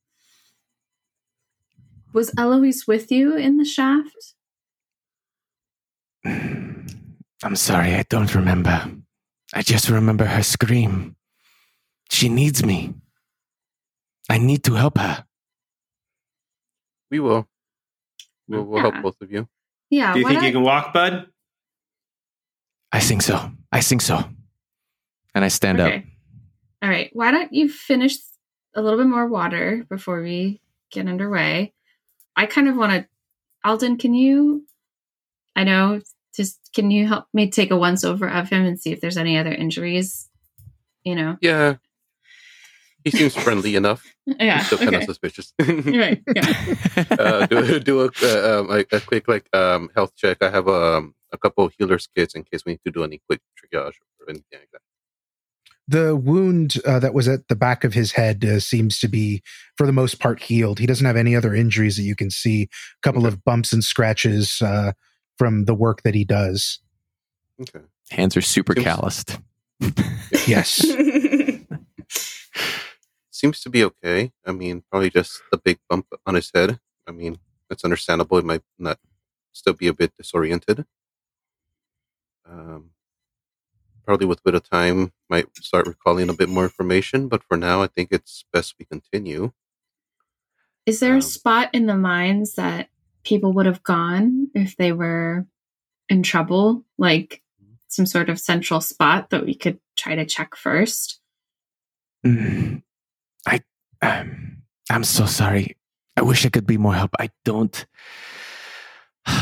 Was Eloise with you in the shaft? I'm sorry, I don't remember. I just remember her scream. She needs me. I need to help her. we will. We'll, we'll help both of you. Yeah. Do you why think you can walk, bud? I think so. I think so. And I stand up. Okay. All right. Why don't you finish a little bit more water before we get underway? I kind of want to. Alden, can you? I know. Just can you help me take a once over of him and see if there's any other injuries? You know. Yeah. He seems friendly enough. Yeah. Still kind of suspicious. right. Yeah. uh, do do a, uh, um, a quick like um, health check. I have um, a couple of healers kits in case we need to do any quick triage or anything like that. The wound uh, that was at the back of his head uh, seems to be, for the most part, healed. He doesn't have any other injuries that you can see. A couple of bumps and scratches uh, from the work that he does. Okay. Hands are super Seems- calloused. Yes. Seems to be okay. I mean, probably just the big bump on his head. I mean, that's understandable. It might not still be a bit disoriented. Um, probably with a bit of time might start recalling a bit more information. But for now, I think it's best we continue. Is there Um, a spot in the mines that people would have gone if they were in trouble? Like some sort of central spot that we could try to check first? Mm, I, um, I'm so sorry. I wish I could be more help. I don't.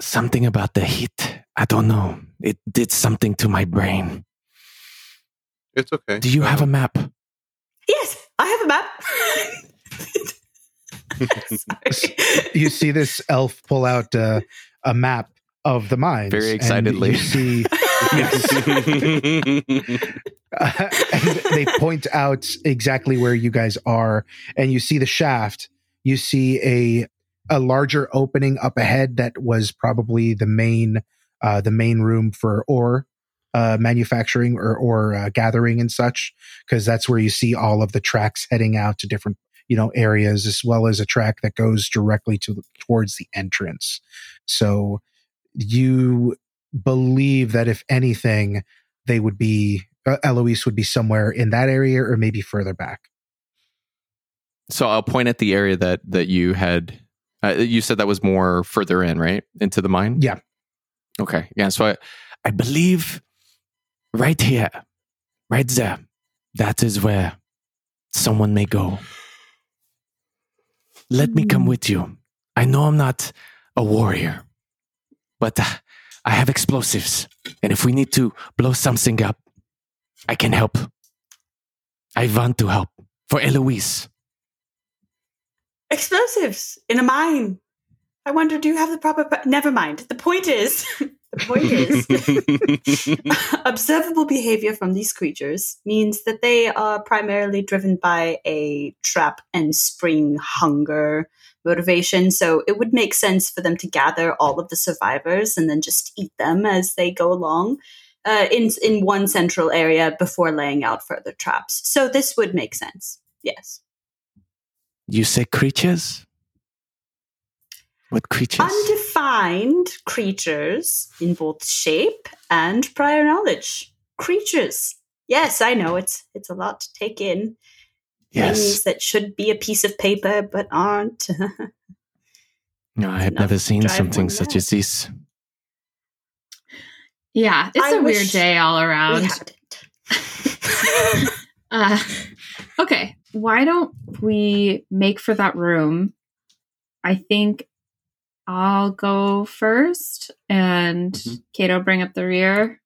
something about the heat. I don't know. It did something to my brain. It's okay. Do you have a map? Yes, I have a map. You see this elf pull out uh, a map of the mines. Very and excitedly. You see, and they point out exactly where you guys are, and you see the shaft. You see a a larger opening up ahead that was probably the main uh, the main room for ore uh, manufacturing or or uh, gathering and such, because that's where you see all of the tracks heading out to different you know areas, as well as a track that goes directly to towards the entrance. So you believe that if anything, they would be uh, Eloise would be somewhere in that area or maybe further back. So I'll point at the area that that you had. Uh, you said that was more further in, right, into the mine. Yeah. Okay. Yeah. So I, I believe right here, right there, that is where someone may go. Let me come Hmm. with you. I know I'm not a warrior, but uh, I have explosives, and if we need to blow something up, I can help. I want to help for Eloise. Explosives in a mine. I wonder, do you have the proper? pa- Never mind. The point is, the point is, observable behavior from these creatures means that they are primarily driven by a trap and spring hunger motivation. So it would make sense for them to gather all of the survivors and then just eat them as they go along. Uh, in in one central area before laying out further traps. So this would make sense. Yes. You say creatures? What creatures? Undefined creatures in both shape and prior knowledge. Creatures. Yes, I know it's it's a lot to take in. yes. Things that should be a piece of paper but aren't. No, I have never seen something such as this. Yeah, it's I a weird day all around. hadn't. Uh, okay, why don't we make for that room? I think I'll go first, and Mm-hmm. Mhm. Kato bring up the rear.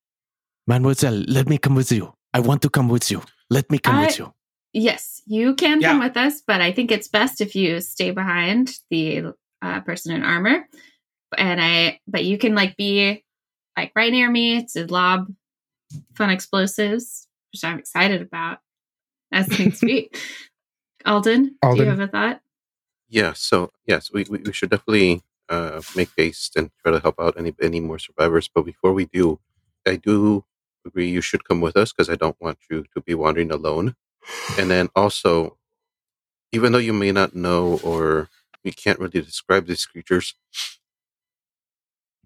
Mademoiselle, let me come with you. I want to come with you. Let me come I- with you. Yes, you can Yeah. come with us, but I think it's best if you stay behind the uh, person in armor. And I, but you can like be like right near me to lob fun explosives, which I'm excited about as things be. Alden, do you have a thought? Yeah, so yes, we, we, we should definitely uh, make haste and try to help out any any more survivors. But before we do, I do agree you should come with us because I don't want you to be wandering alone. And then also, even though you may not know or you can't really describe these creatures,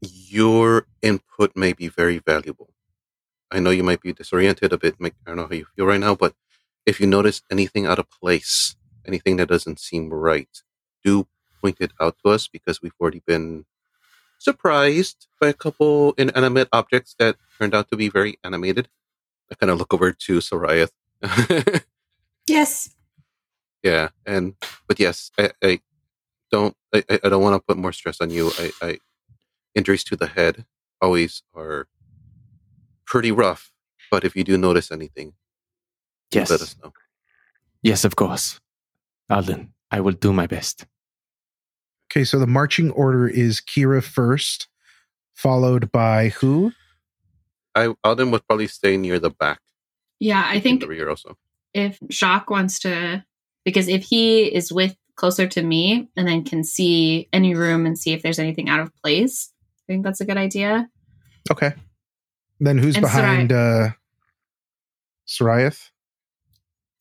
your input may be very valuable. I know you might be disoriented a bit. I don't know how you feel right now, but if you notice anything out of place, anything that doesn't seem right, do point it out to us because we've already been surprised by a couple inanimate objects that turned out to be very animated. I kind of look over to Seirryth. yes. yeah, and but yes, I, I don't. I, I I don't want to put more stress on you. I, I injuries to the head always are pretty rough. But if you do notice anything, Yes. let us know. Yes, of course. Alden, I will do my best. Okay, so the marching order is Kyra first, followed by who? I Alden would probably stay near the back. Yeah, I think the rear also. if Jacques wants to, because if he is with closer to me and then can see any room and see if there's anything out of place, I think that's a good idea. Okay. Then who's And behind uh Seirryth?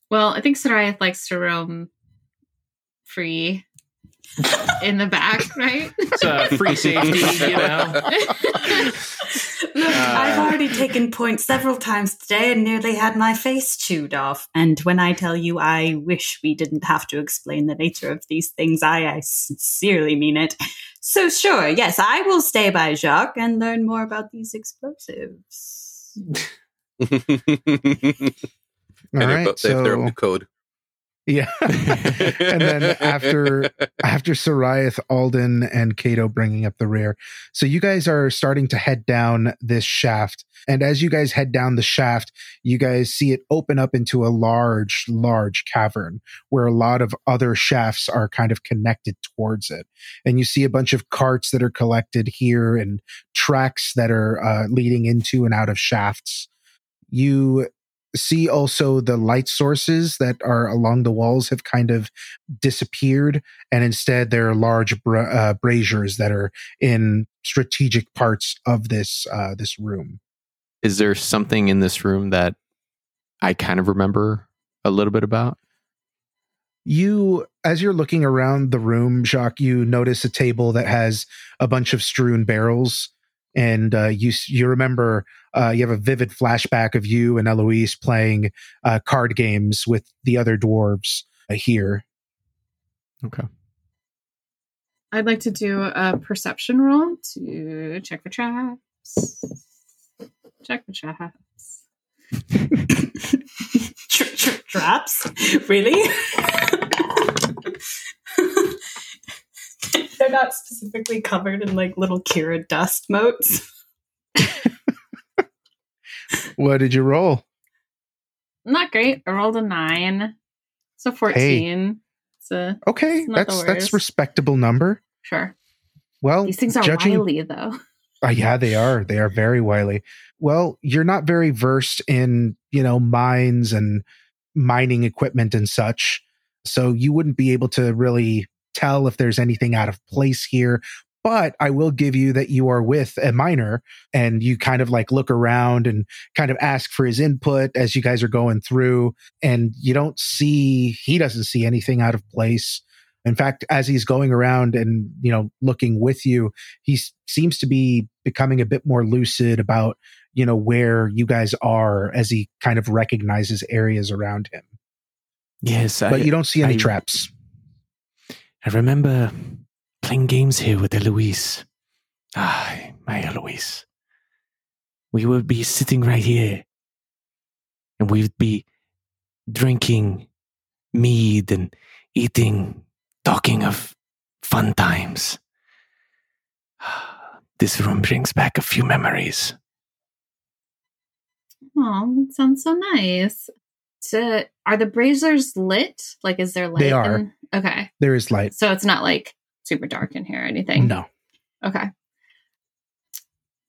Well, I think Seirryth likes to roam free in the back, right? It's uh, free safety, you know. I've already taken points several times today and nearly had my face chewed off. And when I tell you I wish we didn't have to explain the nature of these things, I, I sincerely mean it. So, sure, yes, I will stay by Jacques and learn more about these explosives. All And they're right, bo- they're, they're up so to code. Yeah, and then after after Seirryth, Alden, and Cato bringing up the rear, so you guys are starting to head down this shaft, and as you guys head down the shaft, you guys see it open up into a large, large cavern where a lot of other shafts are kind of connected towards it, and you see a bunch of carts that are collected here and tracks that are uh, leading into and out of shafts. You see also the light sources that are along the walls have kind of disappeared and instead there are large bra- uh, braziers that are in strategic parts of this uh, this room Is there something in this room that I kind of remember a little bit about? you as you're looking around the room jacques you notice a table that has a bunch of strewn barrels and uh, you you remember uh, you have a vivid flashback of you and eloise playing uh, card games with the other dwarves uh, here Okay. I'd like to do a perception roll to check for traps. Check for traps. Tra- tra- traps? Really? They're not specifically covered in like little Kira dust motes. what did you roll Not great. I rolled a nine. So 14. It's a, Okay, It's that's that's respectable number. sure. Well, These things are judging, wily, though. Uh, yeah, they are. They are very wily. Well, you're not very versed in you know mines and mining equipment and such, so you wouldn't be able to really tell if there's anything out of place here. But I will give you that you are with a miner and you kind of like look around and kind of ask for his input as you guys are going through. And you don't see, he doesn't see anything out of place. In fact, as he's going around and, you know, looking with you, he seems to be becoming a bit more lucid about, you know, where you guys are as he kind of recognizes areas around him. Yes, But you don't see any I- traps. I remember playing games here with Eloise. Ah, my Eloise. We would be sitting right here and we'd be drinking mead and eating, talking of fun times. This room brings back a few memories. Oh, that sounds so nice. To, are the braziers lit? Like, is there light? They are. in- okay. There is light. So it's not like super dark in here or anything. No. Okay.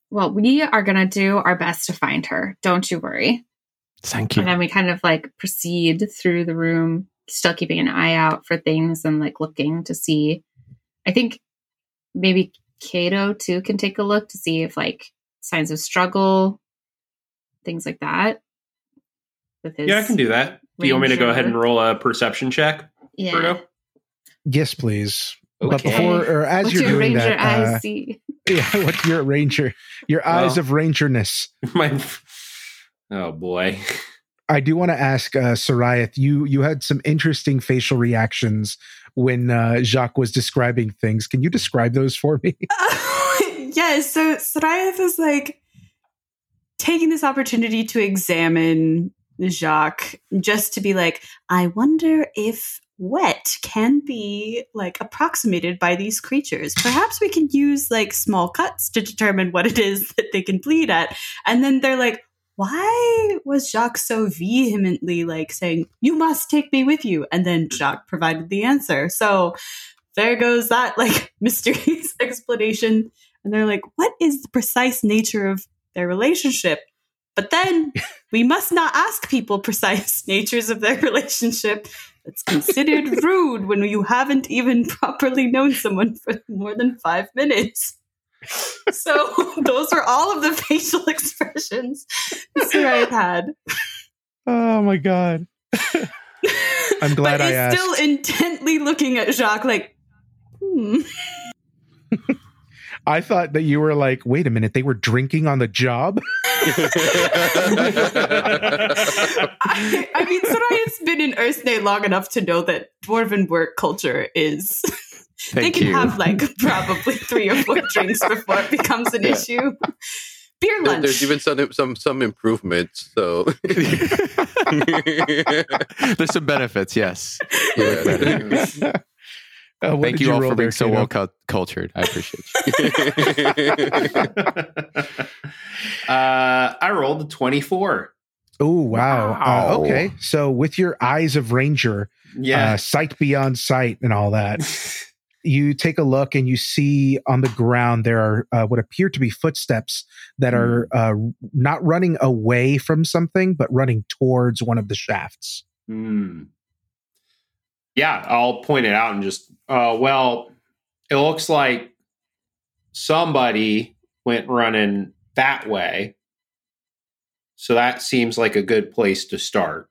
Well, we are going to do our best to find her. Don't you worry. Thank you. And then we kind of like proceed through the room, still keeping an eye out for things and like looking to see. I think maybe Cato too can take a look to see if like signs of struggle, things like that. With his, Yeah, I can do that. Do you want me to go ahead and roll a perception check? Yeah. Virgo? Yes, please. But Okay. before or as What's you're your doing ranger that, eyes uh, see? yeah, what's your ranger? Your eyes Well- of rangerness. My, oh boy. I do want to ask uh, Seirryth. You you had some interesting facial reactions when uh, Jacques was describing things. Can you describe those for me? yes, so Seirryth is like taking this opportunity to examine Jacques just to be like, I wonder if wet can be like approximated by these creatures. Perhaps we can use like small cuts to determine what it is that they can bleed at. And then they're like, why was Jacques so vehemently like saying, You must take me with you? And then Jacques provided the answer. So there goes that like mysterious explanation. And they're like, What is the precise nature of their relationship? But then we must not ask people precise natures of their relationship. It's considered rude when you haven't even properly known someone for more than five minutes. So those were all of the facial expressions Sarai had. Oh my god! I'm glad but I is asked. still intently looking at Jacques like, hmm. I thought that you were like, wait a minute, they were drinking on the job. I, I mean, Seirryth's been in Earthday long enough to know that dwarven work culture is. they can you. have like probably three or four drinks before it becomes an Yeah. issue. Beer There- lunch. There's even some some some improvements. So There's some benefits, yes. Yeah. Uh, Thank did you, all roll for being so well cul- cultured. I appreciate you. uh, I rolled a 24. Oh wow! Uh, okay, so with your eyes of ranger, Yeah. uh, sight beyond sight, and all that, you take a look and you see on the ground there are uh, what appear to be footsteps that are uh, not running away from something, but running towards one of the shafts. Hmm. Yeah, I'll point it out and just, uh, well, it looks like somebody went running that way. So that seems like a good place to start.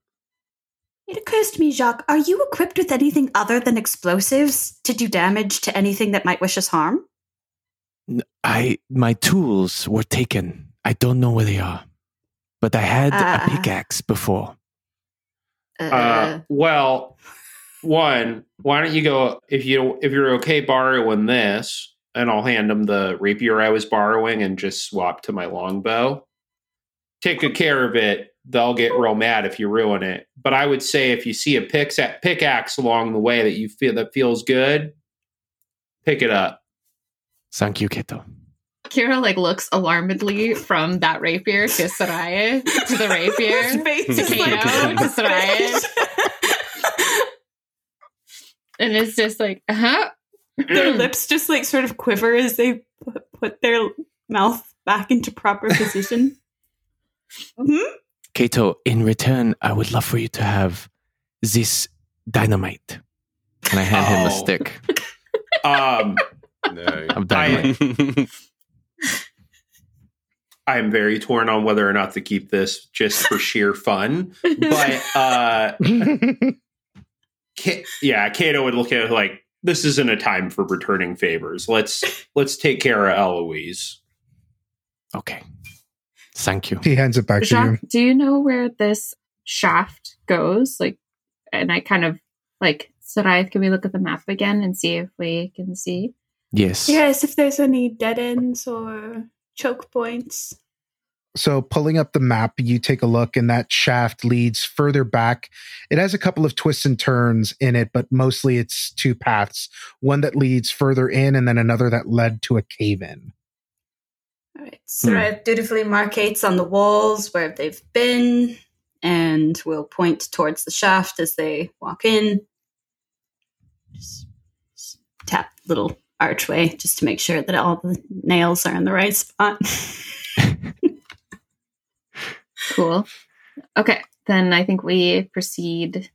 It occurs to me, Jacques, are you equipped with anything other than explosives to do damage to anything that might wish us harm? I my tools were taken. I don't know where they are. But I had Ah. a pickaxe before. Uh, well, one, why don't you go if you if you're okay borrowing this, and I'll hand them the rapier I was borrowing and just swap to my longbow. Take good care of it. They'll get real mad if you ruin it. But I would say if you see a pickaxe pickaxe along the way that you feel that feels good, pick it up. Thank you, Keto. Kyra like looks alarmedly from that rapier to Seirryth to the rapier His face to is like- Kato to Seirryth, and it's just like, uh huh. their lips just like sort of quiver as they put, put their mouth back into proper position. Mhm. Kato, in return, I would love for you to have this dynamite. And I hand him a Oh. stick Um, no. of dynamite. I'm very torn on whether or not to keep this just for sheer fun. But uh, Ka- yeah, Cato would look at it like this isn't a time for returning favors. Let's let's take care of Eloise. Okay. Thank you. he hands it back to you. Do you know where this shaft goes? Like, and I kind of like Seirryth. Can we look at the map again and see if we can see? Yes. Yes, if there's any dead ends or choke points. So, pulling up the map, you take a look, and that shaft leads further back. It has a couple of twists and turns in it, but mostly it's two paths one that leads further in, and then another that led to a cave in. All right. Seirryth hmm. dutifully markates on the walls where they've been and will point towards the shaft as they walk in. Just, just tap little archway just to make sure that all the nails are in the right spot. Cool. Okay, then I think we proceed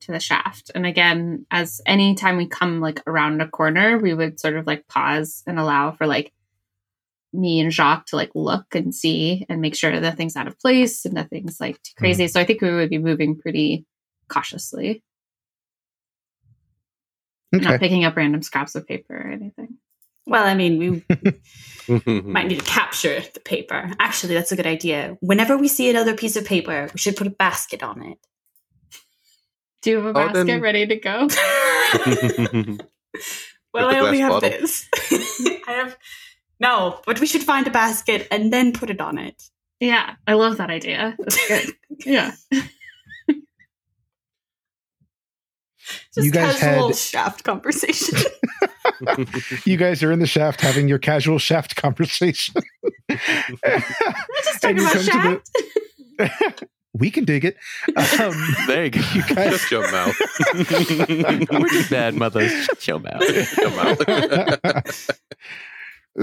to the shaft. And again, as any time we come like around a corner, we would sort of like pause and allow for like me and Jacques to like look and see and make sure that things out of place and nothing's like too mm-hmm. crazy. So I think we would be moving pretty cautiously, not picking up random scraps of paper or anything. Well, I mean, we might need to capture the paper. Actually, that's a good idea. Whenever we see another piece of paper, we should put a basket on it. Do you have a Oh, basket then- ready to go? well, I only have bottle? this. I have no, but we should find a basket and then put it on it. yeah, I love that idea. That's good. yeah. Just You guys casual had- shaft conversation. You guys are in the shaft having your casual shaft conversation. Just And talking you about come to the- shaft. we can dig it. Um, There you go. you guys, Shut your mouth. We're just bad mothers. Shut your mouth. Shut your mouth.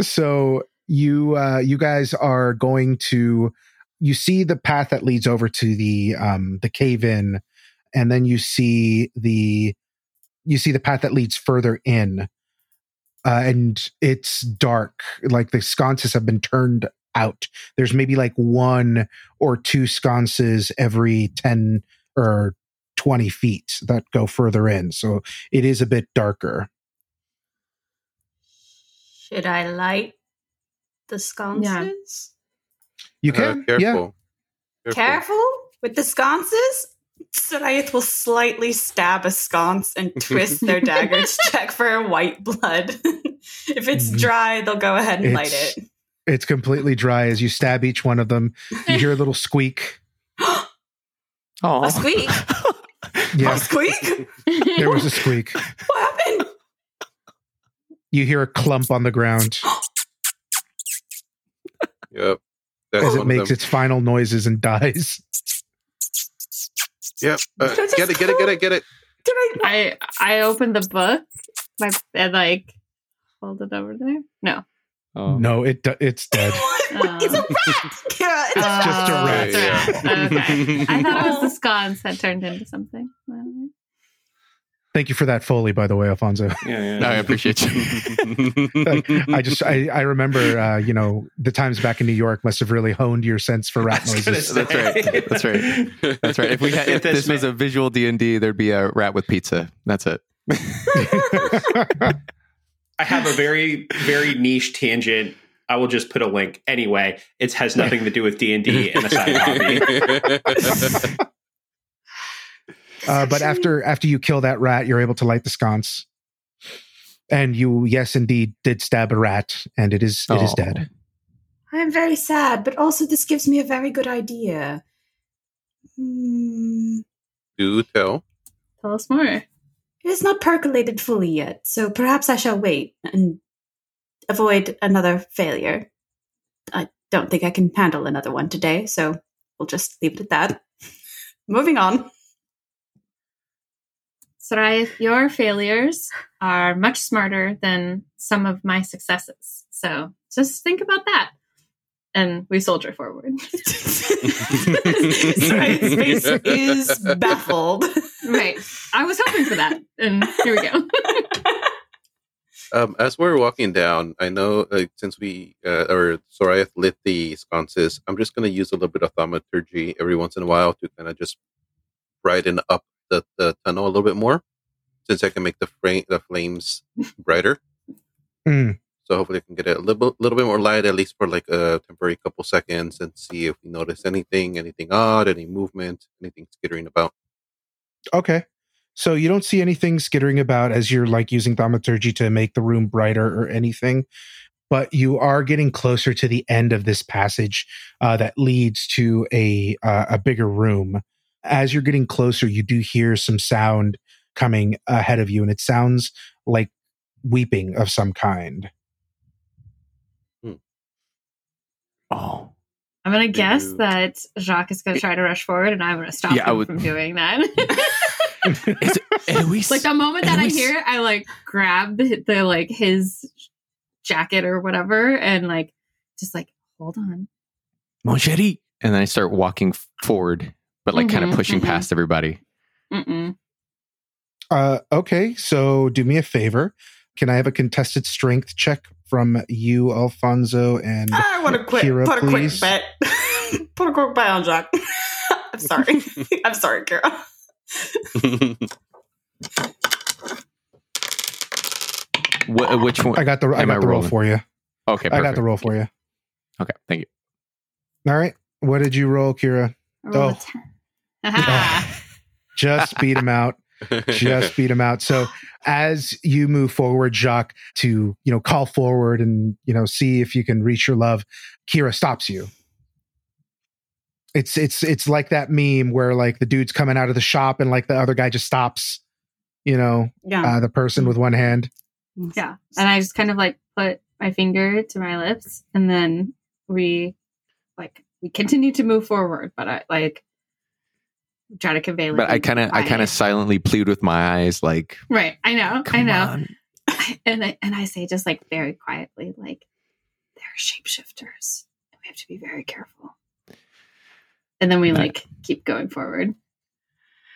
so you uh you guys are going to you see the path that leads over to the um the cave in and then you see the you see the path that leads further in uh, and it's dark like the sconces have been turned out there's maybe like one or two sconces every 10 or 20 feet that go further in so it is a bit darker Should I light the sconces? You Uh, can, careful. yeah. Careful. Careful with the sconces. Seirryth will slightly stab a sconce and twist their dagger to check for white blood. if it's Mhm. dry, they'll go ahead and light It's- it. It's completely dry as you stab each one of them. You hear a little squeak. Oh, A squeak? Yeah, A squeak? there was a squeak. What happened? You hear a clump on the ground Yep. That's as it makes them. its final noises and dies. Yep. Uh, Did I just get it, get it, get it, get it. Did I? I I opened the book my, and like hold it over there. No. Oh. No, it it's dead. What? it's a rat! Kara, it's a Oh, just a rat. it's a rat. Okay. I thought it was Oh. the scones that turned into something. Thank you for that foley, by the way, Alfonso. Yeah, yeah. No, I appreciate you. I just I, I remember uh, you know the times back in New York must have really honed your sense for rat I was gonna noises. That's right. That's right. That's right. If we had, if this was a visual D and D, there'd be a rat with pizza. That's it. I have a very, very niche tangent. I will just put a link anyway. It has nothing to do with D and D and a side hobby. Uh, but after after you kill that rat, you're able to light the sconce, and you yes indeed did stab a rat, and it is it is Oh. dead. I am very sad, but also this gives me a very good idea. Hmm. Do tell. Tell us more. It is not percolated fully yet, so perhaps I shall wait and avoid another failure. I don't think I can handle another one today, so we'll just leave it at that. Moving on. Soraya, your failures are much smarter than some of my successes. So just think about that. And we soldier forward. Soray's face is baffled. right. I was hoping for that. And here we go. Um, as we're walking down, I know like, since we uh, or Soraya lit the sconces, I'm just going to use a little bit of thaumaturgy every once in a while to kind of just brighten up the, the tunnel a little bit more, since I can make the frame the flames brighter. Mm. So hopefully, I can get it a little little bit more light, at least for like a temporary couple seconds, and see if we notice anything, anything odd, any movement, anything skittering about. Okay. So you don't see anything skittering about as you're like using thaumaturgy to make the room brighter or anything, but you are getting closer to the end of this passage uh, that leads to a uh, a bigger room. As you're getting closer, you do hear some sound coming ahead of you, and it sounds like weeping of some kind. Hmm. Oh, I'm going to guess you- that Jacques is going to try to rush forward and I'm going to stop Yeah, I him would- from doing that. Is it, Eloise, like the moment that And I hear it, I like grab the, the like his jacket or whatever and like just like hold on. mon chéri. and then I start walking forward, but like kind Mhm, of pushing mhm. past everybody. Mm-mm. Uh, okay, so do me a favor. Can I have a contested strength check from you, Alfonso, and I want to quit. Kyra, put a please. quick bet. put a quick bet on Jack. I'm sorry. I'm sorry, Kyra. Wh- which one? I got the I got I the roll for you. Okay, I got the roll for you. Okay, thank you. All right. What did you roll, Kyra? I roll a Oh. 10. Aha. Just beat him out. Just beat him out. So as you move forward, Jacques, to you know call forward and you know see if you can reach your love, Kyra stops you. It's it's it's like that meme where like the dude's coming out of the shop and like the other guy just stops, you know, Yeah. uh, the person with one hand. yeah. And I just kind of like put my finger to my lips and then we like we continue to move forward, but I like try to convey like But I kind of, I kind of silently plead with my eyes, like, Right. I know. I know. on." and I and I say just like very quietly, like they're shapeshifters. And we have to be very careful. And then we Right. like keep going forward.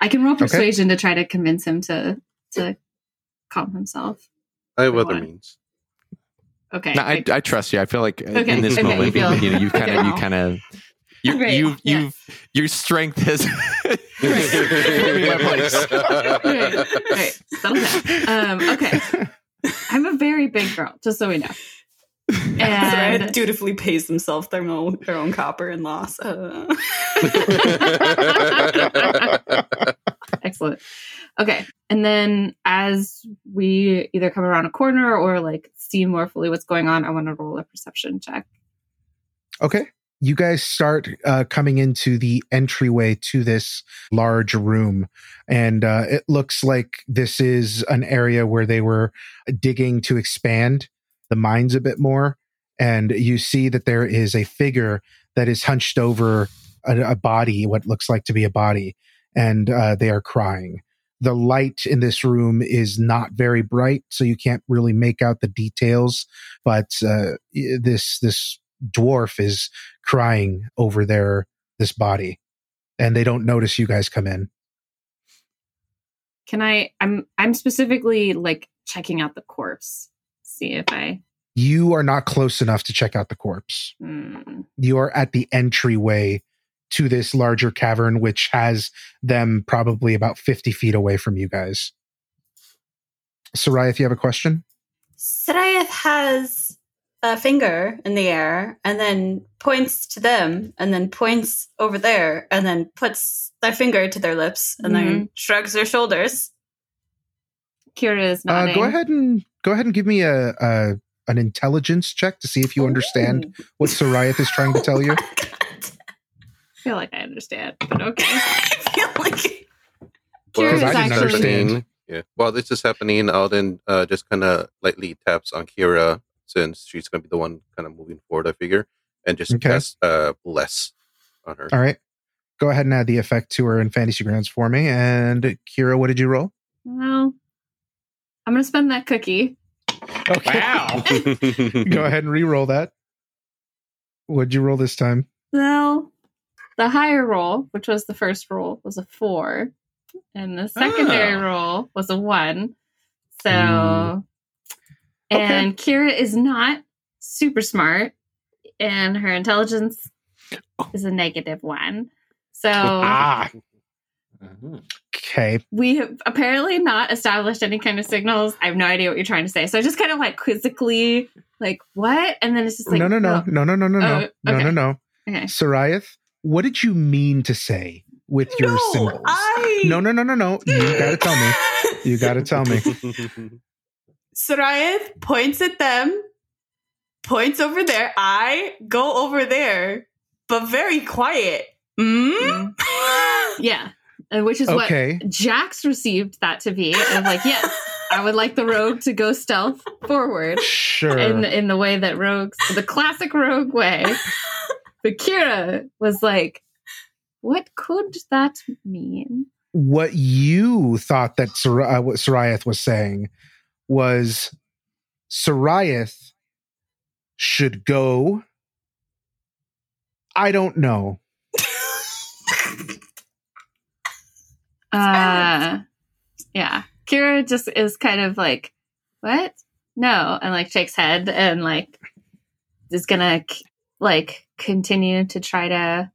I can roll persuasion to try to convince him to to calm himself. I have other means. Okay. No, I. I trust you. I feel like uh, Okay, in this okay, you moment, feel- you know, you kind of, you kind of, you, Right, you, yeah. you, your strength has put my place. right, right. Settle down. Um, okay. I'm a very big girl, just so we know. Soraya and dutifully pays themselves their own their own copper and loss. Uh, excellent. Okay, and then as we either come around a corner or like see more fully what's going on, I want to roll a perception check. Okay. You guys start uh, coming into the entryway to this large room, and uh, it looks like this is an area where they were digging to expand the mines a bit more. And you see that there is a figure that is hunched over a, a body, what looks like to be a body, and uh, they are crying. The light in this room is not very bright, so you can't really make out the details. But uh, this this dwarf is crying over their this body and they don't notice you guys come in Can I? I'm I'm specifically like checking out the corpse, see if I. you are not close enough to check out the corpse Hmm. you are at the entryway to this larger cavern which has them probably about 50 feet away from you guys Soraya, if you have a question Seirryth has a finger in the air and then points to them and then points over there and then puts their finger to their lips and then shrugs their shoulders. Kyra is uh, go ahead and go ahead and give me a, a an intelligence check to see if you understand Ooh. what Soraya is trying to tell you I feel like I understand, but okay. I feel like Kyra Because I didn't actually. understand. Yeah. While this is happening, Alden uh, just kind of lightly taps on Kyra since she's going to be the one kind of moving forward, I figure, and just Okay. cast uh, bless on her. All right. Go ahead and add the effect to her in Fantasy Grounds for me. And Kyra, what did you roll? Well, I'm gonna spend that cookie. Okay. Wow. Go ahead and re-roll that. What'd you roll this time? Well, the higher roll, which was the first roll, was a four, and the secondary Oh. roll was a one. So, Mm. And okay. Kyra is not super smart, and her intelligence oh. is a negative one. So. Ah. Okay. We have apparently not established any kind of signals. I have no idea what you're trying to say. So I just kind of like quizzically, like, what? And then it's just like, no, no, no, oh. no, no, no, no, no, oh, okay. no, no, no. Okay. Seirryth, what did you mean to say with your no, symbols? I... No, no, no, no, no. You gotta tell me. You gotta tell me. Seirryth points at them, points over there. I go over there, but very quiet. Mm? Yeah. And which is Okay. what Jax received that to be. And I'm like, yes, I would like the rogue to go stealth forward Sure. in in the way that rogues, the classic rogue way. But Kyra was like, what could that mean? what you thought that Sar- uh, what Seirryth was saying was Seirryth should go. I don't know. Uh, yeah. Kyra just is kind of like, what? No. And like shakes head and like is gonna like continue to try to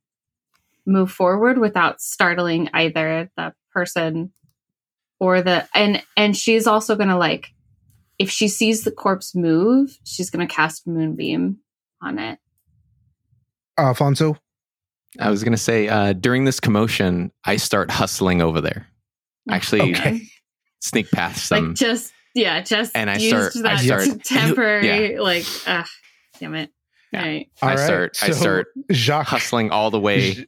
move forward without startling either the person or the and and she's also gonna like if she sees the corpse move, she's gonna cast moonbeam on it. Alfonso, I was going to say, uh, during this commotion, I start hustling over there. Actually, Okay. sneak past them. like just yeah, just And I used start- I start- temporary like ah, damn it. Yeah. Right. All I right, start. I start Jacques hustling all the way.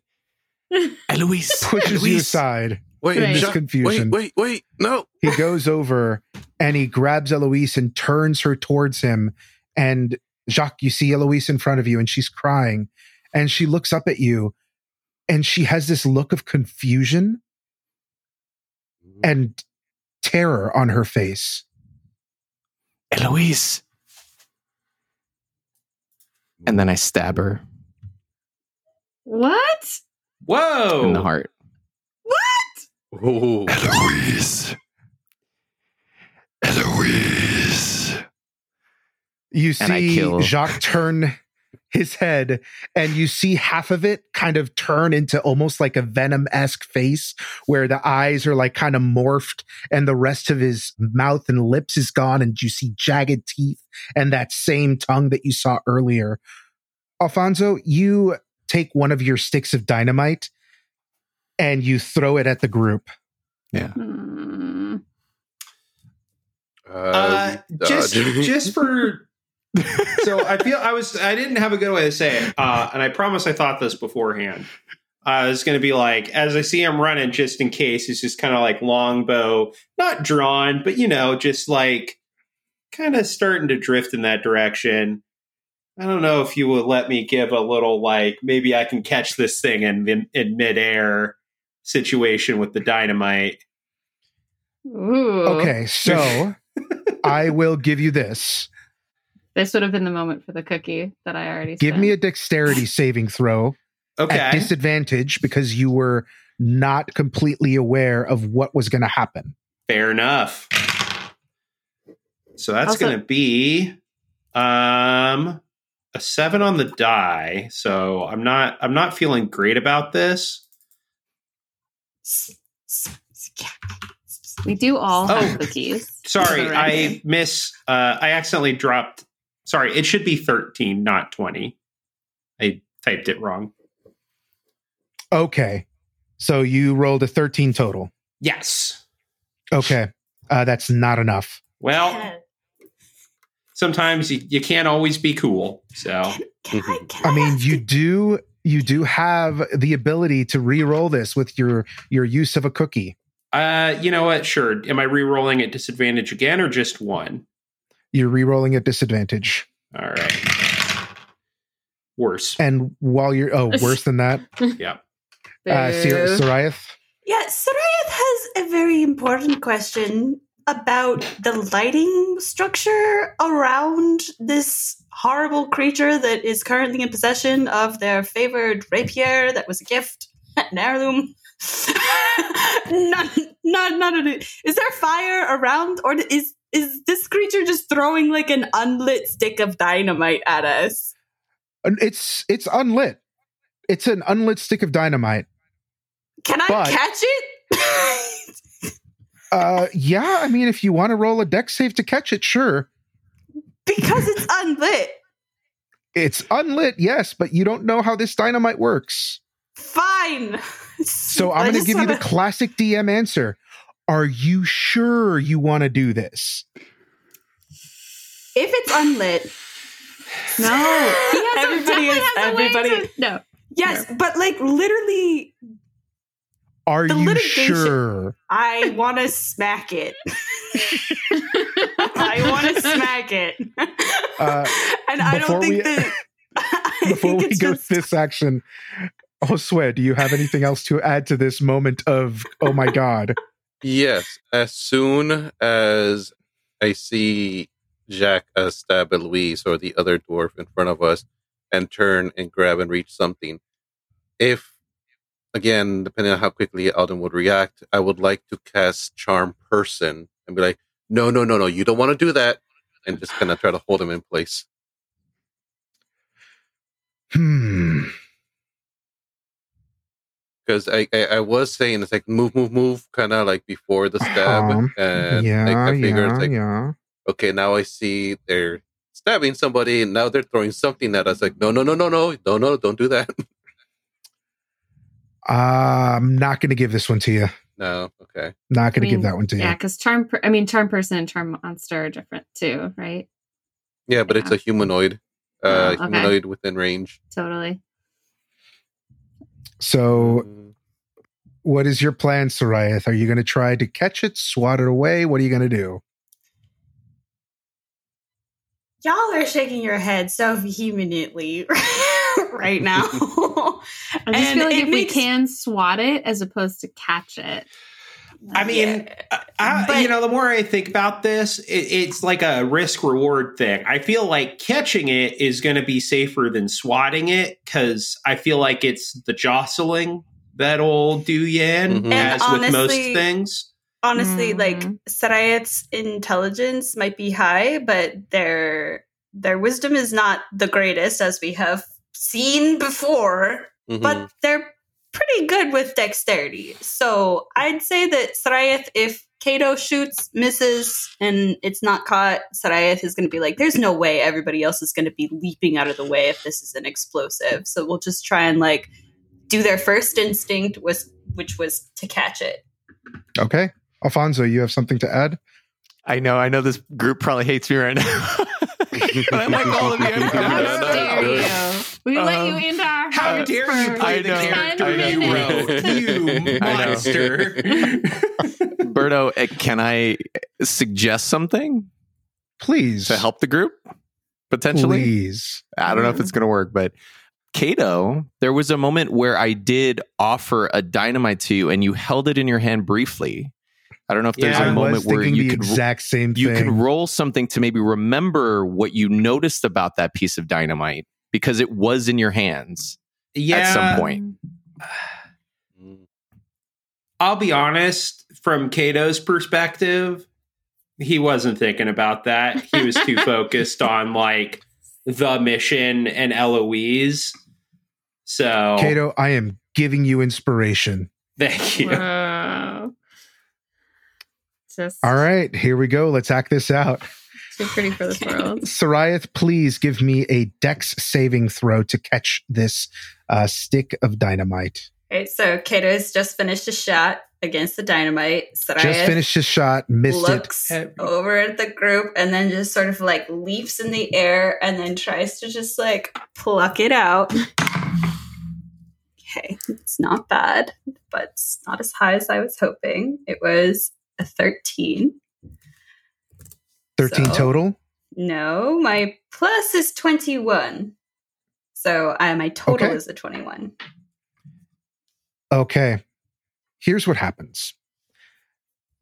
Eloise pushes you aside. Wait, Right. This confusion. Wait, wait, wait. No. He goes over and he grabs Eloise and turns her towards him. And Jacques, you see Eloise in front of you and she's crying. And she looks up at you and she has this look of confusion and terror on her face. Eloise. And then I stab her What? Whoa. in the heart. Ooh. Eloise. Eloise. You see Jacques turn his head and you see half of it kind of turn into almost like a venom esque face where the eyes are like kind of morphed and the rest of his mouth and lips is gone and you see jagged teeth and that same tongue that you saw earlier. Alfonso, you take one of your sticks of dynamite and you throw it at the group. Hmm. Uh, just just for so I feel I was I didn't have a good way to say it, uh, and I promise I thought this beforehand. I was going to be like, as I see him running, just in case, it's just kind of like longbow, not drawn, but you know, just like kind of starting to drift in that direction. I don't know if you would let me give a little like maybe I can catch this thing in in, in midair situation with the dynamite. Ooh. Okay, so I will give you this. This would have been the moment for the cookie that I already Give spent. me a dexterity saving throw Okay, at disadvantage because you were not completely aware of what was going to happen. Fair enough. So that's going to be um a 7 on the die. So I'm not I'm not feeling great about this. We do all Oh. have cookies. Sorry, I miss uh I accidentally dropped Sorry, it should be 13, not 20. I typed it wrong. Okay. So you rolled a 13 total. Yes. Okay. Uh, that's not enough. Well, sometimes you, you can't always be cool. So Can I, can I mean, you do you do have the ability to re-roll this with your your use of a cookie. uh you know what? Sure. Am I re-rolling at disadvantage again or just one? You're re-rolling at disadvantage. All right. Worse. And while you're oh, worse than that, Yeah. uh Sir- Boo. Seirryth, Yeah, Seirryth has a very important question about the lighting structure around this horrible creature that is currently in possession of their favored rapier that was a gift, an heirloom. not, not, not. A, is there fire around, or is is this creature just throwing like an unlit stick of dynamite at us? It's it's unlit. It's an unlit stick of dynamite. Can I But- catch it? Uh yeah, I mean if you want to roll a deck save to catch it, sure. because it's unlit. It's unlit, yes, but you don't know how this dynamite works. Fine. So I I'm going to just give you the classic DM answer. Are you sure you want to do this? if it's unlit. No. He has everybody definitely is has a way everybody. to- no. Yes, but like literally, Are The you litigation- sure? I want to smack it. I want to smack it, Uh, and I before don't think we- that. I Before think we go just- to this action, Josue, do you have anything else to add to this moment of oh my god? Yes, as soon as I see Jacques uh, stab at Eloise or the other dwarf in front of us and turn and grab and reach something, if, again, depending on how quickly Alden would react, I would like to cast Charm Person and be like, no, no, no, no, you don't want to do that. And just kind of try to hold him in place. Hmm. Because I, I, I was saying it's like move, move, move, kind of like before the stab. Um, and yeah, like, I figure yeah, it's like, yeah. okay, now I see they're stabbing somebody, and now they're throwing something at us. Like, no, no, no, no, no, no, no, don't do that. I'm not going to give this one to you. no, okay. Not going to give that one to you. Yeah, because charm. Per- I mean, charm person and charm monster are different too, right? Yeah, but it's a humanoid, uh, Oh, okay. humanoid within range. Totally. So, Mm, what is your plan, Seirryth? Are you going to try to catch it, swat it away? What are you going to do? Y'all are shaking your head so vehemently right now. I just And feel like if makes- we can swat it as opposed to catch it. I mean, Yeah. I, But- you know, the more I think about this, it, it's like a risk reward thing. I feel like catching it is going to be safer than swatting it because I feel like it's the jostling that'll do you in, Mhm. as And with most things. Honestly, like Mhm. Seirryth's intelligence might be high, but their their wisdom is not the greatest, as we have seen before, Mhm. but they're pretty good with dexterity. So I'd say that Seirryth, if Kato shoots, misses, and it's not caught, Seirryth is going to be like, there's no way everybody else is going to be leaping out of the way if this is an explosive. So we'll just try and like do their first instinct, was which was to catch it. Okay. Alfonso, you have something to add? I know, I know this group probably hates me right now. but I like all of you. I'm How No, no, dare you? We let Um, you into our How house dare you play the know, character I you know. wrote? You know. monster. Berto, uh, can I suggest something Please. to help the group? Potentially? Please. I don't know if it's going to work, but Kato, there was a moment where I did offer a dynamite to you and you held it in your hand briefly. I don't know if there's Yeah, a I moment where you could exact same you thing. could roll something to maybe remember what you noticed about that piece of dynamite because it was in your hands yeah, at some point. I'll be honest, from Kato's perspective, he wasn't thinking about that. He was too focused on like the mission and Eloise. So Kato, I am giving you inspiration. thank you. Wow. Just All right, here we go. Let's act this out. too pretty for this world. Seirryth, please give me a dex saving throw to catch this uh, stick of dynamite. Okay, so Kato's just finished a shot against the dynamite. Just finished his shot, missed it. looks over at the group and then just sort of like leaps in the air and then tries to just like pluck it out. Okay, it's not bad, but it's not as high as I was hoping. It was a 13. 13 So- total. No, my plus is 21. So uh, my total Okay. is a 21. Okay. Here's what happens.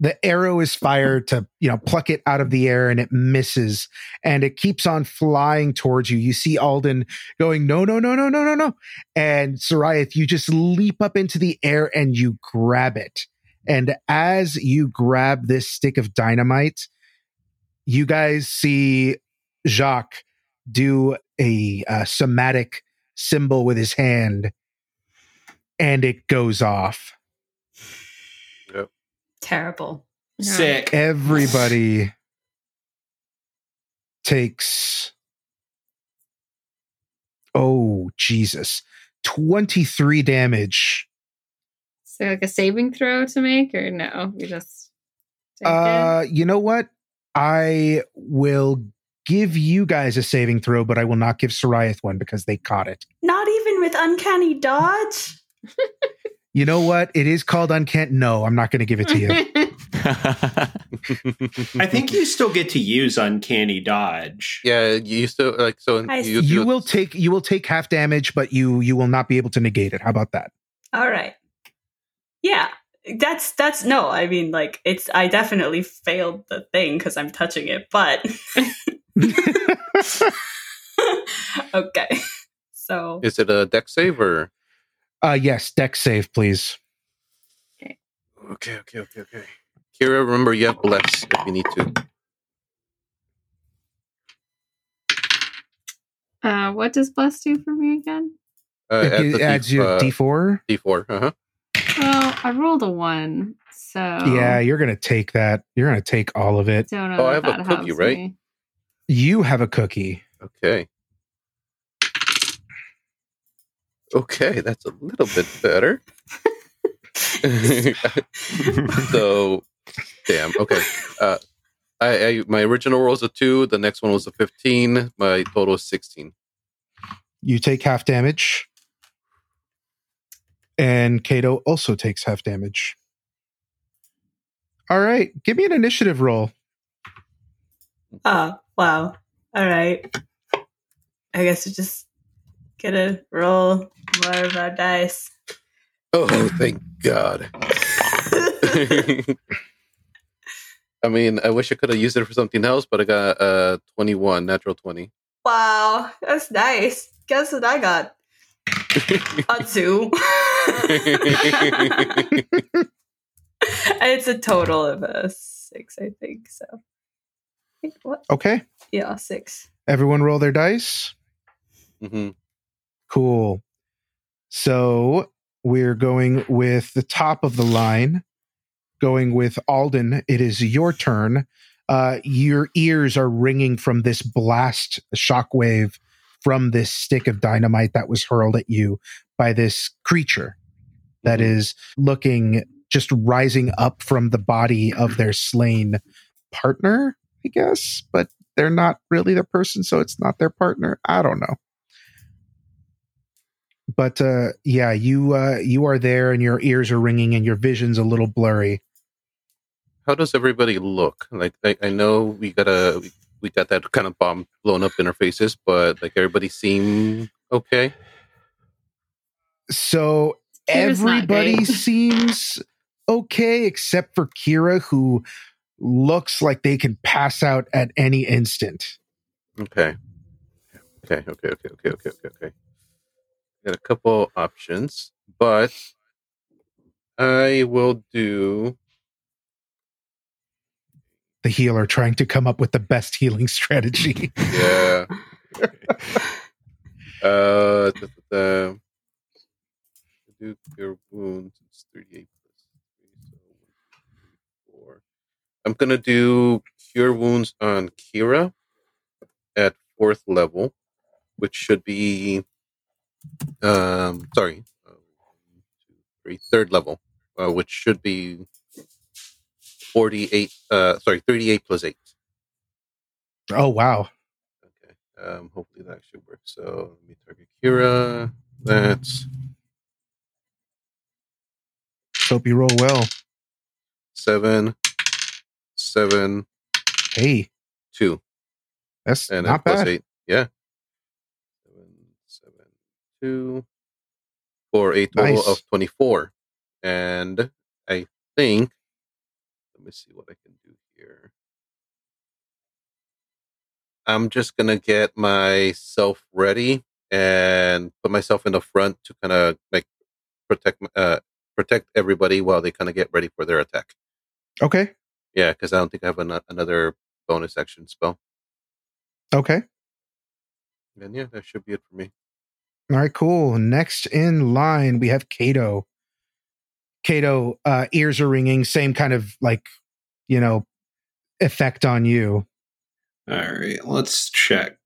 The arrow is fired to, you know, pluck it out of the air and it misses and it keeps on flying towards you. You see Alden going, no, no, no, no, no, no, no. And Seirryth, you just leap up into the air and you grab it. And as you grab this stick of dynamite, you guys see Jacques do a uh, somatic symbol with his hand and it goes off. Yep. Terrible. Sick. Everybody takes, oh, Jesus, 23 damage. So like a saving throw to make or no? We just take it? Uh, you know what? I will give you guys a saving throw, but I will not give Seirryth one because they caught it. Not even with uncanny dodge. You know what? It is called uncanny. No, I'm not going to give it to you. I think you still get to use uncanny dodge. yeah, you still like so. You, you will take you will take half damage, but you you will not be able to negate it. How about that? All right. Yeah. That's that's no, I mean like it's I definitely failed the thing cuz I'm touching it, but okay. So Is it a deck save or? Uh yes, deck save, please. Okay, okay, okay, okay. Kyra, remember you have bless if you need to. uh, what does bless do for me again? Uh, it add adds D- you uh, D4. D4. Uh huh. Well, I rolled a one, so Yeah, you're gonna take that. You're gonna take all of it. Don't know. Oh, I have a cookie, right? me. You have a cookie. Okay. Okay, that's a little bit better. so, damn. Okay. Uh, I, I my original roll was a two. The next one was a fifteen. My total is sixteen. You take half damage. And Kato also takes half damage. All right, give me an initiative roll. oh, wow. All right. I guess we just get to roll more of our dice. Oh, thank God. I mean, I wish I could have used it for something else, but I got uh twenty-one, natural twenty. Wow, that's nice. Guess what I got? A two. it's a total of a six, I think. So, Wait, what? Okay. Yeah, six. Everyone roll their dice. hmm Cool. So we're going with the top of the line, going with Alden. It is your turn. Uh, your ears are ringing from this blast shockwave from this stick of dynamite that was hurled at you by this creature that Mhm. looking just rising up from the body of their slain partner, I guess, but they're not really the person, so it's not their partner. I don't know but uh yeah you uh you are there and your ears are ringing and your vision's a little blurry How does everybody look? Like I, I know we got a we, got that kind of bomb blown up in our faces, but like everybody seem okay. so everybody seems okay except for kyra who looks like they can pass out at any instant Okay. Okay. Okay. Okay. Okay. Okay. Okay. Okay. Got a couple options, but I will do. the healer trying to come up with the best healing strategy Yeah. uh, the, the, do cure wounds. It's thirty-eight plus three, so four. I'm gonna do cure wounds on Kyra at fourth level, which should be um sorry, uh, one, two, three, third level, uh, which should be forty-eight. Uh, sorry, thirty-eight plus eight. oh wow Okay. Um, hopefully that should work. So let me target Kyra. That's hope you roll well seven, seven, hey two, that's and not bad eight. Yeah. Seven, seven, two, for a total Nice. of twenty-four. And I think, let me see what I can do here. I'm just gonna get myself ready and put myself in the front to kind of like protect uh protect everybody while they kind of get ready for their attack. okay Yeah, because I don't think I have an- another bonus action spell. okay And yeah, that should be it for me. All right, cool. Next in line, we have Kato. Kato, uh, ears are ringing, same kind of like, you know, effect on you. All right, let's check.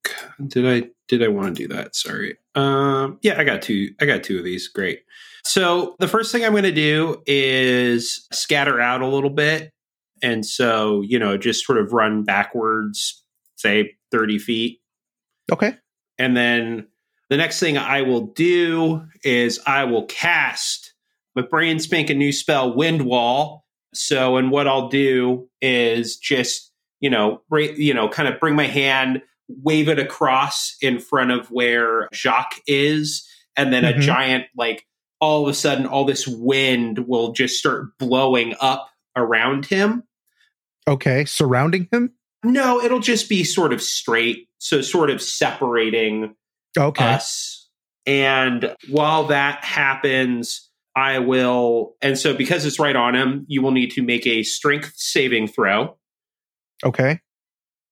Did I did I want to do that? Sorry. Um yeah, I got two I got two of these. Great. So, the first thing I'm going to do is scatter out a little bit. And so, you know, just sort of run backwards, say 30 feet. Okay. And then the next thing I will do is I will cast my brain spanking new spell, Wind Wall. So, and what I'll do is just, you know, you know, kind of bring my hand, wave it across in front of where Jacques is, and then a Mhm. giant, like, all of a sudden, all this wind will just start blowing up around him. Okay. Surrounding him? No, it'll just be sort of straight, so sort of separating Okay. us. And while that happens, I will. And so, because it's right on him, you will need to make a strength saving throw. Okay.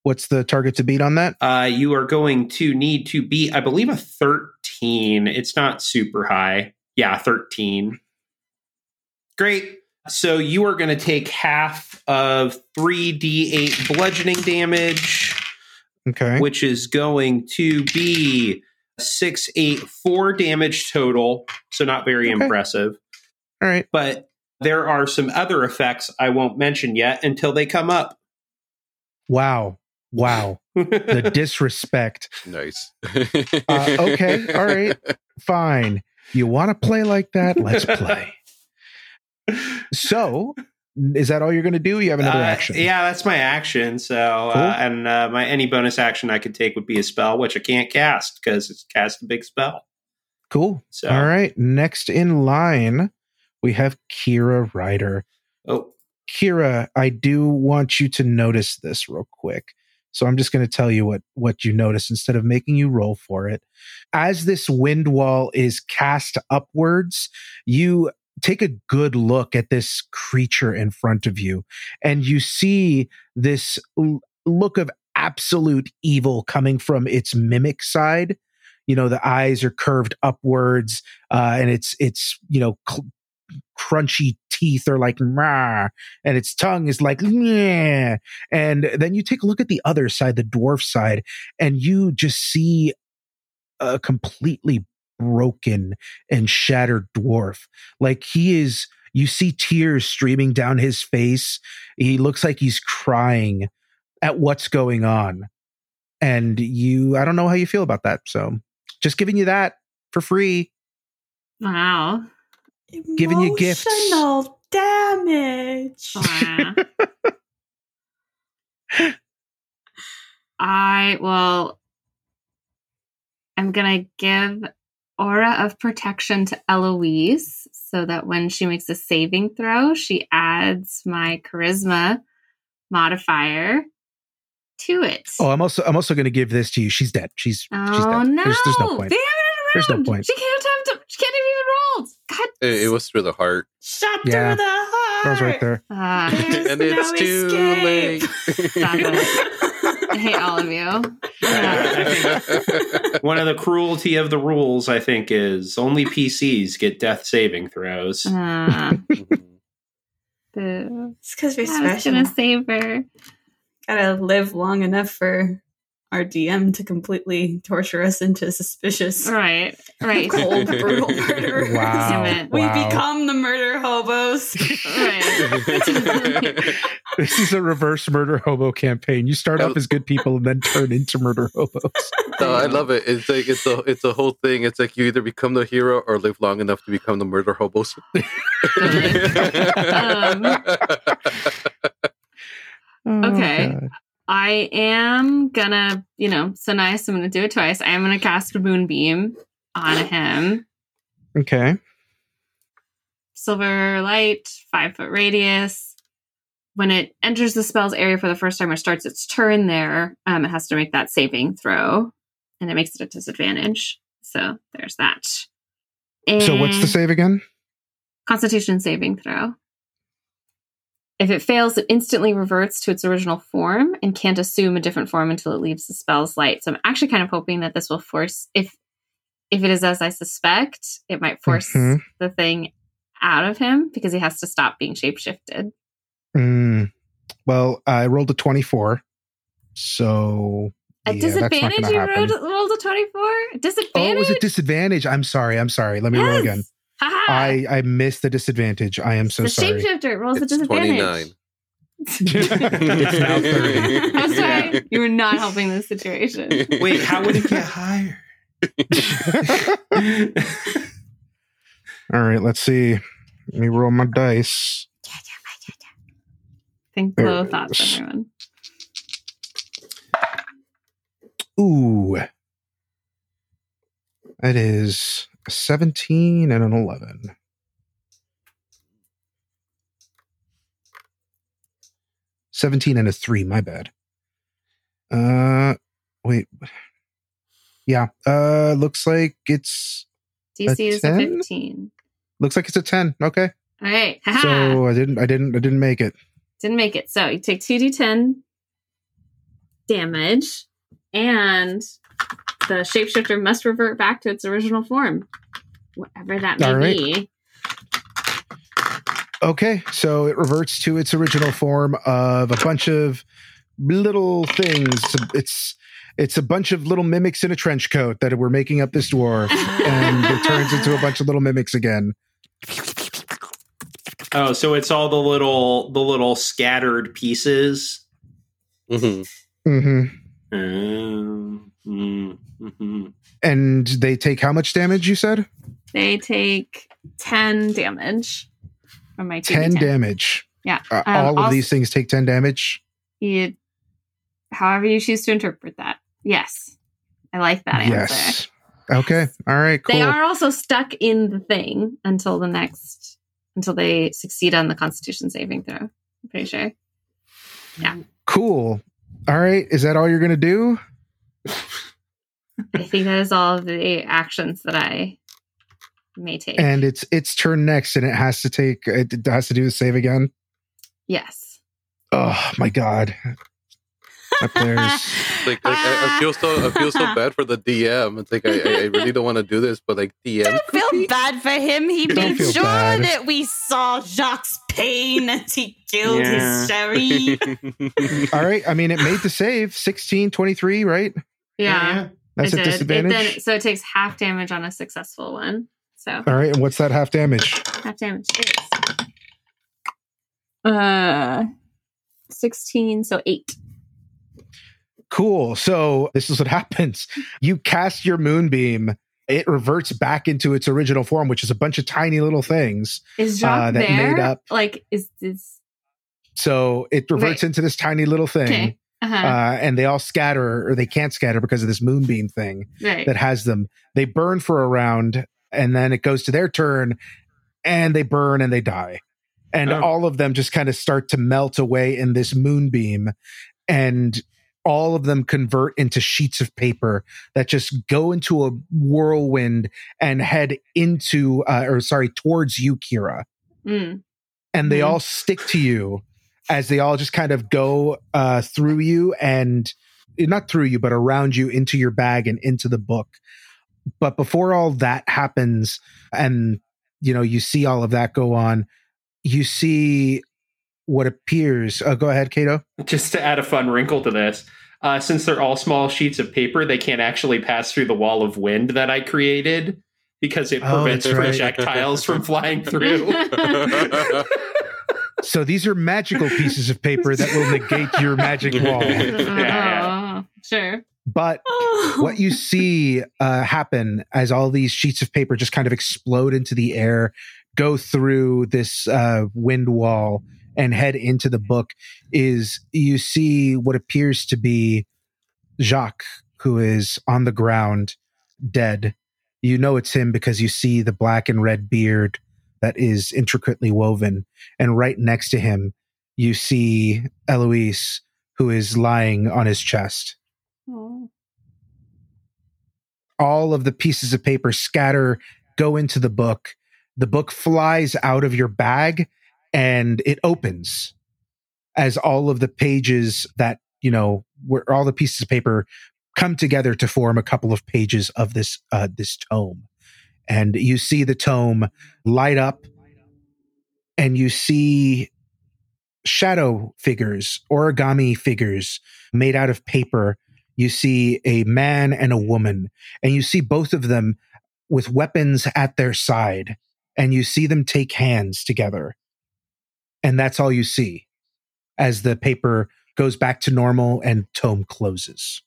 What's the target to beat on that? Uh, you are going to need to beat, I believe, a 13. It's not super high. Yeah, 13. Great. So, you are going to take half of 3d8 bludgeoning damage. Okay. which is going to be six, eight, four damage total. So not very Okay. impressive. All right. But there are some other effects I won't mention yet until they come up. Wow. Wow. The disrespect. Nice. Uh, okay, all right. Fine. You want to play like that? Let's play. So, is that all you're going to do? You have another Uh, action. Yeah, that's my action. So, Cool. uh, and uh, my any bonus action I could take would be a spell, which I can't cast because it's cast a big spell. Cool. So, All right. Next in line, we have Kyra Ryder. oh, Kyra, I do want you to notice this real quick. So I'm just going to tell you what what you notice instead of making you roll for it. As this wind wall is cast upwards, you take a good look at this creature in front of you and you see this l- look of absolute evil coming from its mimic side. You know, the eyes are curved upwards, uh, and it's it's you know cl- crunchy teeth are like Rah, and its tongue is like yeah. And then you take a look at the other side, the dwarf side, and you just see a completely broken and shattered dwarf. Like he is, you see tears streaming down his face. He looks like he's crying at what's going on. And you, I don't know how you feel about that. So just giving you that for free. Wow. Giving you gifts. Emotional damage. I will. I'm gonna give aura of protection to Eloise so that when she makes a saving throw, she adds my charisma modifier to it. Oh, I'm also, I'm also going to give this to you. She's dead. She's, she's Oh, dead. no! There's, there's no point. They haven't There's no point. She can't have. To, she can't have even rolled. God. It, it was through the heart. Shut Yeah. through the heart. That was right there. Uh, There's and it's no too escape. Stop it. I hate all of you. I One of the cruelty of the rules, I think, is only PCs get death saving throws. Uh. It's because we're I was special. gonna save her. Gotta live long enough for our DM to completely torture us into suspicious, Right, right, cold, brutal murder. Wow. Damn. We Wow. become the murder hobos. right. This is a reverse murder hobo campaign. You start off as good people and then turn into murder hobos. no, I love it. It's like it's a it's a whole thing. It's like you either become the hero or live long enough to become the murder hobos. Um. Okay. Oh, God. I am gonna, you know, so nice. I'm gonna do it twice. I am gonna cast a moonbeam on him. Okay. Silver light, five foot radius. When it enters the spell's area for the first time or starts its turn there, um, it has to make that saving throw, and it makes it a disadvantage. So there's that. So what's the save again? Constitution saving throw. If it fails, it instantly reverts to its original form and can't assume a different form until it leaves the spell's light. So I'm actually kind of hoping that this will force if if it is as I suspect, it might force Mhm. the thing out of him because he has to stop being shapeshifted. Mm. Well, I rolled a 24. So. A yeah, disadvantage? You rolled, rolled a 24? Disadvantage? Oh, it was a disadvantage. I'm sorry. I'm sorry. Let me roll again. Haha. I, I missed the disadvantage. I am so the sorry. shapeshifter rolls it's a disadvantage. twenty nine. It's now 30. I'm sorry. You were not helping this situation. Wait, how would it get higher? All right, let's see. Let me roll my dice. Think There low it thoughts, is. everyone. Ooh. That is a 17 and an 11. Seventeen and a three. My bad. Uh, wait. Yeah. Uh, looks like it's DC is a 10? 15. looks like it's a ten. Okay. All right. Haha. So I didn't. I didn't. I didn't make it. Didn't make it. So you take 2d10 damage, and the shapeshifter must revert back to its original form, whatever that may All right. be. Okay, so it reverts to its original form of a bunch of little things. It's it's a bunch of little mimics in a trench coat that were making up this dwarf, and it turns into a bunch of little mimics again. Oh, so it's all the little the little scattered pieces. Mhm. hmm Um, mm, mhm. And they take how much damage? You said They take 10 damage from my 2d10. ten damage. Yeah. Uh, Um, all of also- these things take ten damage. You, however you choose to interpret that. Yes. I like that answer. Yes. Okay. All right. Cool. They are also stuck in the thing until the next, until they succeed on the Constitution saving throw. I'm pretty sure. Yeah. Cool. All right. Is that all you're gonna do? I think that is all of the actions that I may take. And it's its turn next, and it has to take. It has to do the save again. yes. Oh my god. My players. Like I, I, I feel so I feel so bad for the DM. It's like I, I I really don't want to do this, but like DM. Don't feel bad for him. He Don't made sure bad. that we saw Jacques' pain as he killed Yeah. his sherry. All right. I mean, it made the save 16, 23, right? Yeah, That's it a did. It disadvantage. then, so it takes half damage on a successful one. So All right. And what's that half damage? half damage is uh sixteen, so eight. Cool. So this is what happens. You cast your moonbeam. It reverts back into its original form, which is a bunch of tiny little things. Is Jacques Uh, that there? made up- Like, is this So it reverts into this tiny little thing. okay? Uh-huh. Uh, and they all scatter, or they can't scatter because of this moonbeam thing right. that has them. They burn for a round, and then it goes to their turn, and they burn and they die. And Oh. all of them just kind of start to melt away in this moonbeam, and all of them convert into sheets of paper that just go into a whirlwind and head into, uh, or sorry, towards you, Kyra Mm. and they Mhm. all stick to you as they all just kind of go uh, through you and not through you, but around you into your bag and into the book. But before all that happens, and you know, you see all of that go on, you see what appears. Uh, go ahead, Cato. Just to add a fun wrinkle to this, uh, since they're all small sheets of paper, they can't actually pass through the wall of wind that I created because it Oh, prevents right. projectiles from flying through. So these are magical pieces of paper that will negate your magic wall. yeah. Oh, sure. But what you see uh, happen as all these sheets of paper just kind of explode into the air, go through this uh, wind wall, and head into the book is you see what appears to be Jacques, who is on the ground, dead. You know it's him because you see the black and red beard that is intricately woven. And right next to him, you see Eloise, who is lying on his chest Oh. all of the pieces of paper scatter, go into the book. The book flies out of your bag and it opens as all of the pages that, you know, where all the pieces of paper come together to form a couple of pages of this uh this tome. And you see the tome light up and you see shadow figures, origami figures made out of paper you see a man and a woman, and you see both of them with weapons at their side, and you see them take hands together. And that's all you see as the paper goes back to normal and tome closes.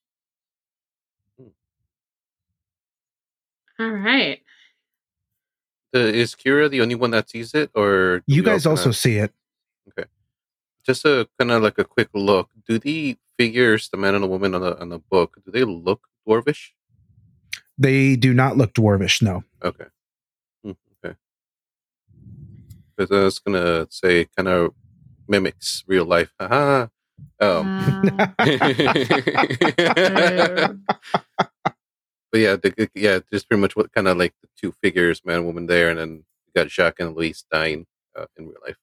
All right. Uh, is Kyra the only one that sees it, or You guys also kinda- see it. Okay, just a kind of like a quick look? Do the figures, the man and the woman on the on the book, do they look dwarvish? They do not look dwarvish, no. Okay. Hmm, Okay. Because I was gonna say, kind of mimics real life. Haha. Um, Uh, but yeah, the, yeah, just pretty much what kind of like the two figures, man, woman there, and then you got Jacques and Elise dying uh, in real life.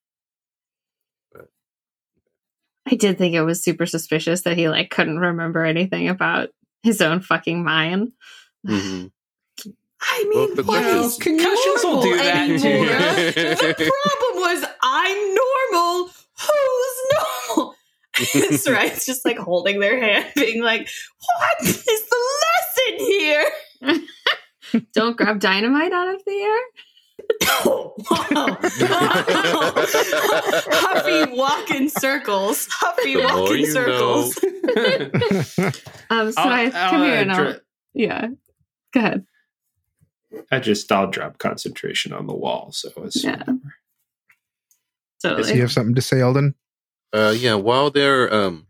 I did think it was super suspicious that he like couldn't remember anything about his own fucking mind. Mhm. I mean, but what this is is- concussions will do that to anymore? you. the problem was I'm normal. Who's normal? That's right. It's just like holding their hand, being like, "What is the lesson here?" Don't grab dynamite out of the air. Oh, wow. Huffy walk in circles. Huffy walk more in circles. Um, so I'll- I I'll, come uh, here and I'll, dra- yeah. Go ahead. I just I'll drop concentration on the wall, so it's Yeah. whatever. Do you Totally. have something to say, Alden? Uh, yeah, while they're um,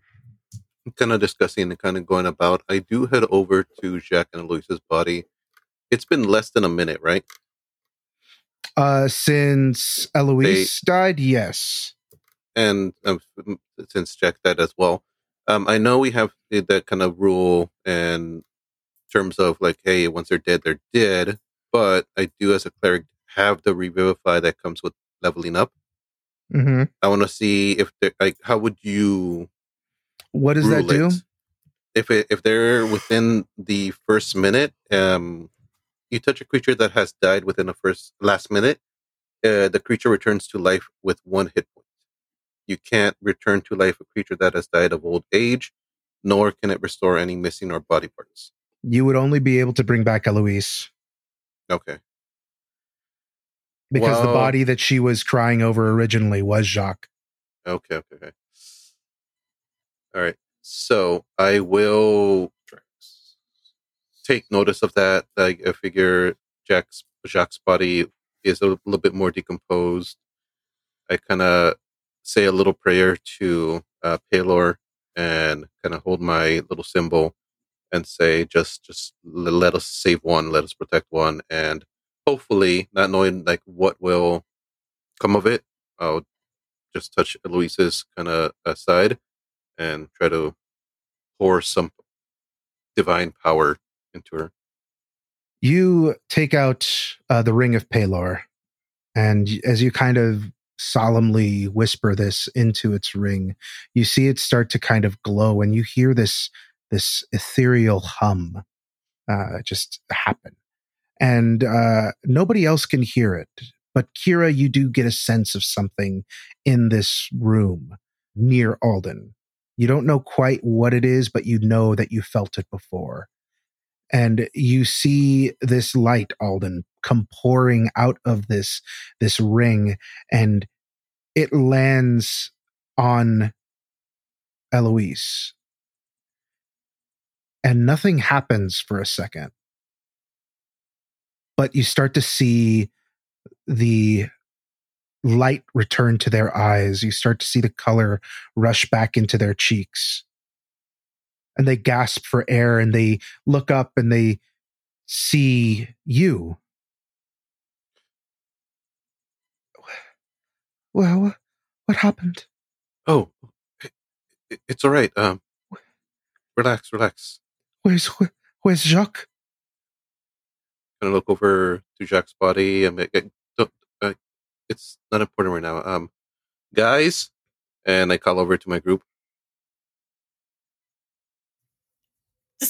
kind of discussing and kind of going about, I do head over to Jack and Eloise's body. It's been less than a minute, right? Uh, since Eloise died, yes. And um, since Jack died as well, um, I know we have that kind of rule in terms of like, hey, once they're dead, they're dead. But I do, as a cleric, have the revivify that comes with leveling up. Mm-hmm. I want to see if like, how would you? What does that do? roulette. If it, if they're within the first minute, um, you touch a creature that has died within the first last minute, uh, the creature returns to life with one hit point. You can't return to life a creature that has died of old age, nor can it restore any missing or body parts. You would only be able to bring back Eloise Okay. because the body that she was crying over originally was Jacques. Okay. Okay. Okay. All right. So I will take notice of that. I, I figure Jack's Jacques' body is a little bit more decomposed. I kind of say a little prayer to uh, Palor and kind of hold my little symbol and say, just, just l- let us save one, let us protect one, and hopefully, not knowing like what will come of it, I'll just touch Eloise's kind of uh, side and try to pour some divine power into her. You take out uh, the ring of Palor, and as you kind of solemnly whisper this into its ring, you see it start to kind of glow, and you hear this this ethereal hum uh, just happen, and uh, nobody else can hear it. But Kyra, you do get a sense of something in this room near Alden. You don't know quite what it is, but you know that you felt it before. And you see this light alden come pouring out of this this ring and it lands on eloise. And nothing happens for a second. But you start to see the light return to their eyes you start to see the color rush back into their cheeks and they gasp for air and they look up and they see you. Well, what happened? Oh, it's all right. Um, relax, relax. Where's where, where's Jacques? Of look over to Jacques' body. and make it, don't, uh, it's not important right now. Um, guys, and I call over to my group.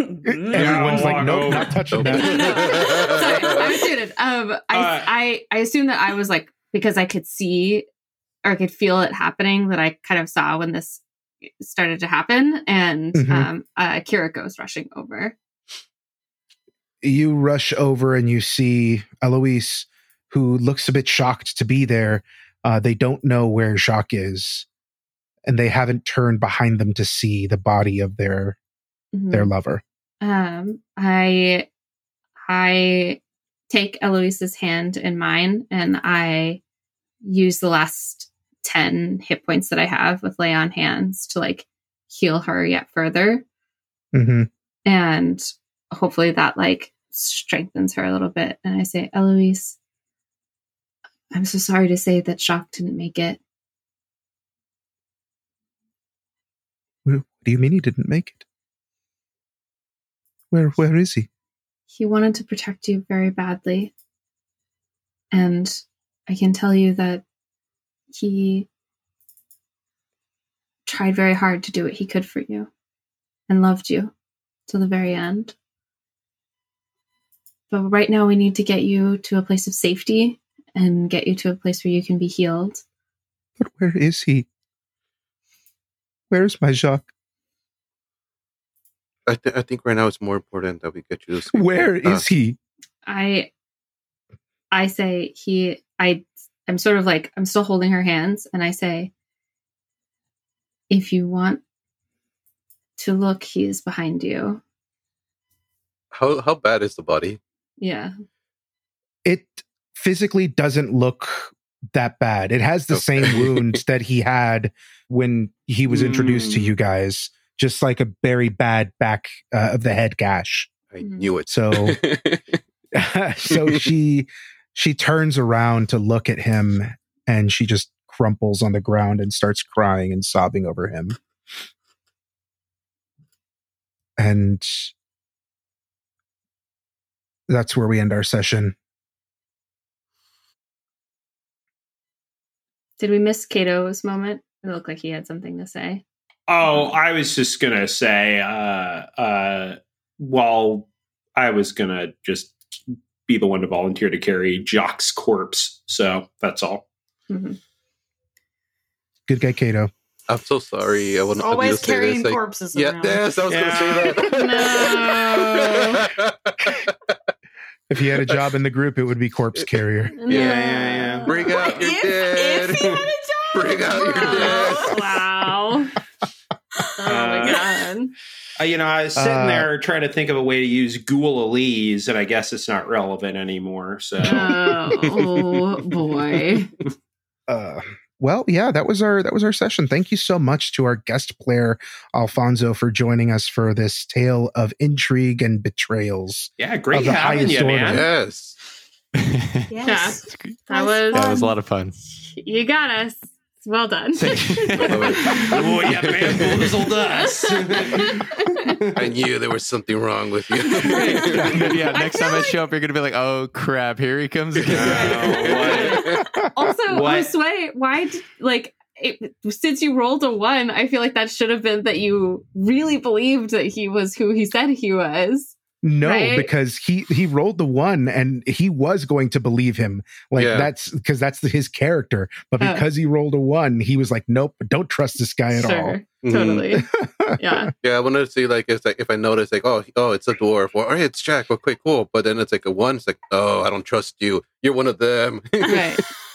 Everyone's like, nope, not touching no, no, that. Sorry, I was muted. Um, I, Uh, I, I assume that I was like because I could see or I could feel it happening that I kind of saw when this started to happen, and Mhm. um, uh, Kyra goes rushing over. you rush over and you see Eloise, who looks a bit shocked to be there. Uh, they don't know where Jacques is, and they haven't turned behind them to see the body of their Mhm. their lover. Um, I I take Eloise's hand in mine and I use the last 10 hit points that I have with lay on hands to like heal her yet further. hmm And hopefully that like strengthens her a little bit. And I say, Eloise, I'm so sorry to say that Jacques didn't make it. What do you mean he didn't make it? Where where is he? He wanted to protect you very badly. And I can tell you that he tried very hard to do what he could for you and loved you till the very end. But right now, we need to get you to a place of safety and get you to a place where you can be healed. But where is he? Where's my Jacques? I, th- I think right now it's more important that we get you. To Where is uh, he? I I say he I I'm sort of like I'm still holding her hands and I say if you want to look he is behind you. How how bad is the body? Yeah. It physically doesn't look that bad. It has the Okay. same wound that he had when he was introduced to Mm. you guys, just like a very bad back uh, of the head gash. I Mhm. knew it. So so she she turns around to look at him and she just crumples on the ground and starts crying and sobbing over him. And that's where we end our session. Did we miss Cato's moment? It looked like he had something to say. Oh, I was just gonna say, uh, uh, well, I was gonna just be the one to volunteer to carry Jock's corpse. So that's all. Mhm. Good guy, Cato. I'm so sorry. I want Always to say carrying this. Like, corpses yeah, around. yes, I was going to say that. If he had a job in the group, it would be corpse carrier. Yeah, yeah, yeah. Bring out your if, dead. if he had a job. Bring out your Oh, dead. wow. Oh my Uh, god. Uh, you know, I was sitting Uh, there trying to think of a way to use Ghoul-Elise, and I guess it's not relevant anymore. So Oh boy. Uh, well, yeah, that was our that was our session. Thank you so much to our guest player Alfonso for joining us for this tale of intrigue and betrayals. yeah, great Of the having you, order. man. yes. Yes. That was that was a lot of fun. you got us. Well done. oh, yeah, bamboozled us. I knew there was something wrong with you. yeah, yeah, next feel time I show up, you're gonna be like, "Oh crap, here he comes again." also, What? Josue, why d- like it, since you rolled a one, I feel like that should have been that you really believed that he was who he said he was. No, Right? because he he rolled the one and he was going to believe him. Like Yeah. that's because that's his character. But Oh. because he rolled a one, he was like, Nope, don't trust this guy at all. sure, Mhm. totally. yeah, Yeah, I wanted to see like it's like if I notice like oh oh it's a dwarf or hey it's Jack okay cool but then it's like a one it's like oh I don't trust you you're one of them right.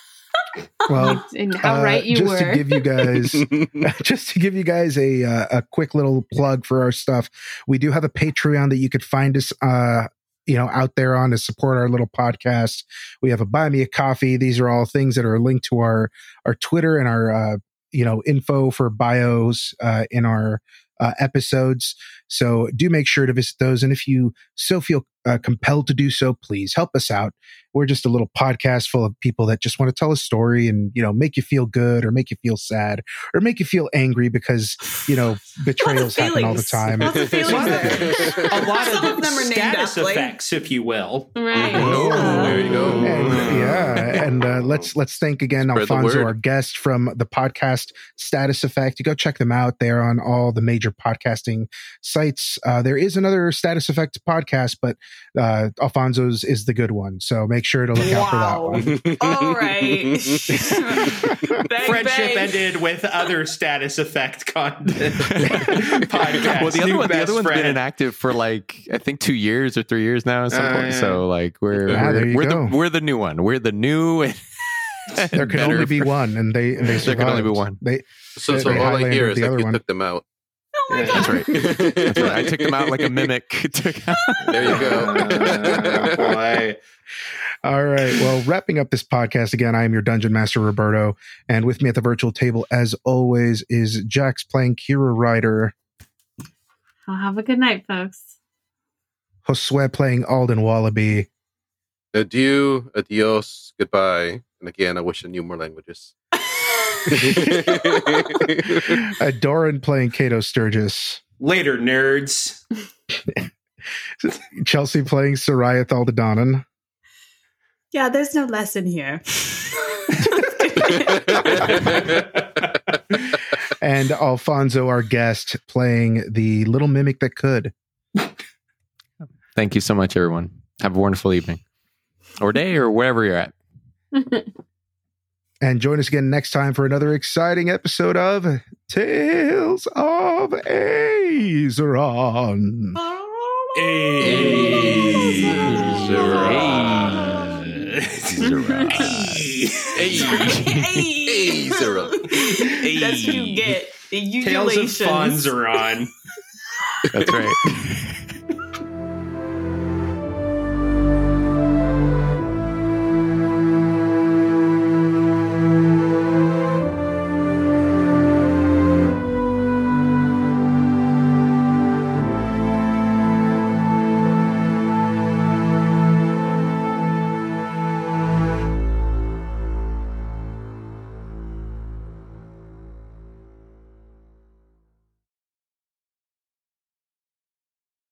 Well, and how uh, right you just were. to give you guys just to give you guys a uh, a quick little plug for our stuff we do have a patreon that you could find us uh you know out there on to support our little podcast. We have a buy me a coffee. These are all things that are linked to our our twitter and our uh you know info for bios uh in our uh, episodes. So do make sure to visit those. And if you so feel uh, compelled to do so please help us out. We're just a little podcast full of people that just want to tell a story and you know make you feel good or make you feel sad or make you feel angry because you know betrayals happen all the time. Lots of feelings. Lot of- a lot Some of, of them are named status aptly. effects, if you will. right. Oh, there you go. and, yeah and uh, let's let's thank again Spread alfonso our guest from the podcast status effect. You go check them out. They're on all the major podcasting sites. Uh, there is another status effect podcast but uh, alfonso's is the good one so make sure to look out for that one All right. Bang, Friendship bang. ended with other status effect content. podcast. well, the other New one, the other one's been inactive for like I think two years or three years now. At some Uh, point. yeah. So like we're Yeah, we're, we're the we're the new one. We're the new. and there can only be one and they and they There can only be one. they so, They- so they all I highlighted hear is the like other you one. took them out Oh my Yeah. god. That's right. That's right. I took them out like a mimic. There you Uh, go boy. All right. Well, wrapping up this podcast again, I am your dungeon master Roberto, and with me at the virtual table, as always, is Jax playing Kyra Ryder, Well, have a good night, folks. Josue playing Alden Wallaby, adieu adios goodbye and again I wish I knew more languages uh, Doran playing Cato Sturgis, Later, nerds. Chelsea playing Seirryth Thaldadonan, Yeah, there's no lesson here. and Alfonso, our guest, playing the little mimic that could. Thank you so much, everyone. Have a wonderful evening, or day, or wherever you're at. And join us again next time for another exciting episode of Tales of Aezeron. Hey, Zero. That's what you get. The Tales of undulations. Fonz are on. That's right.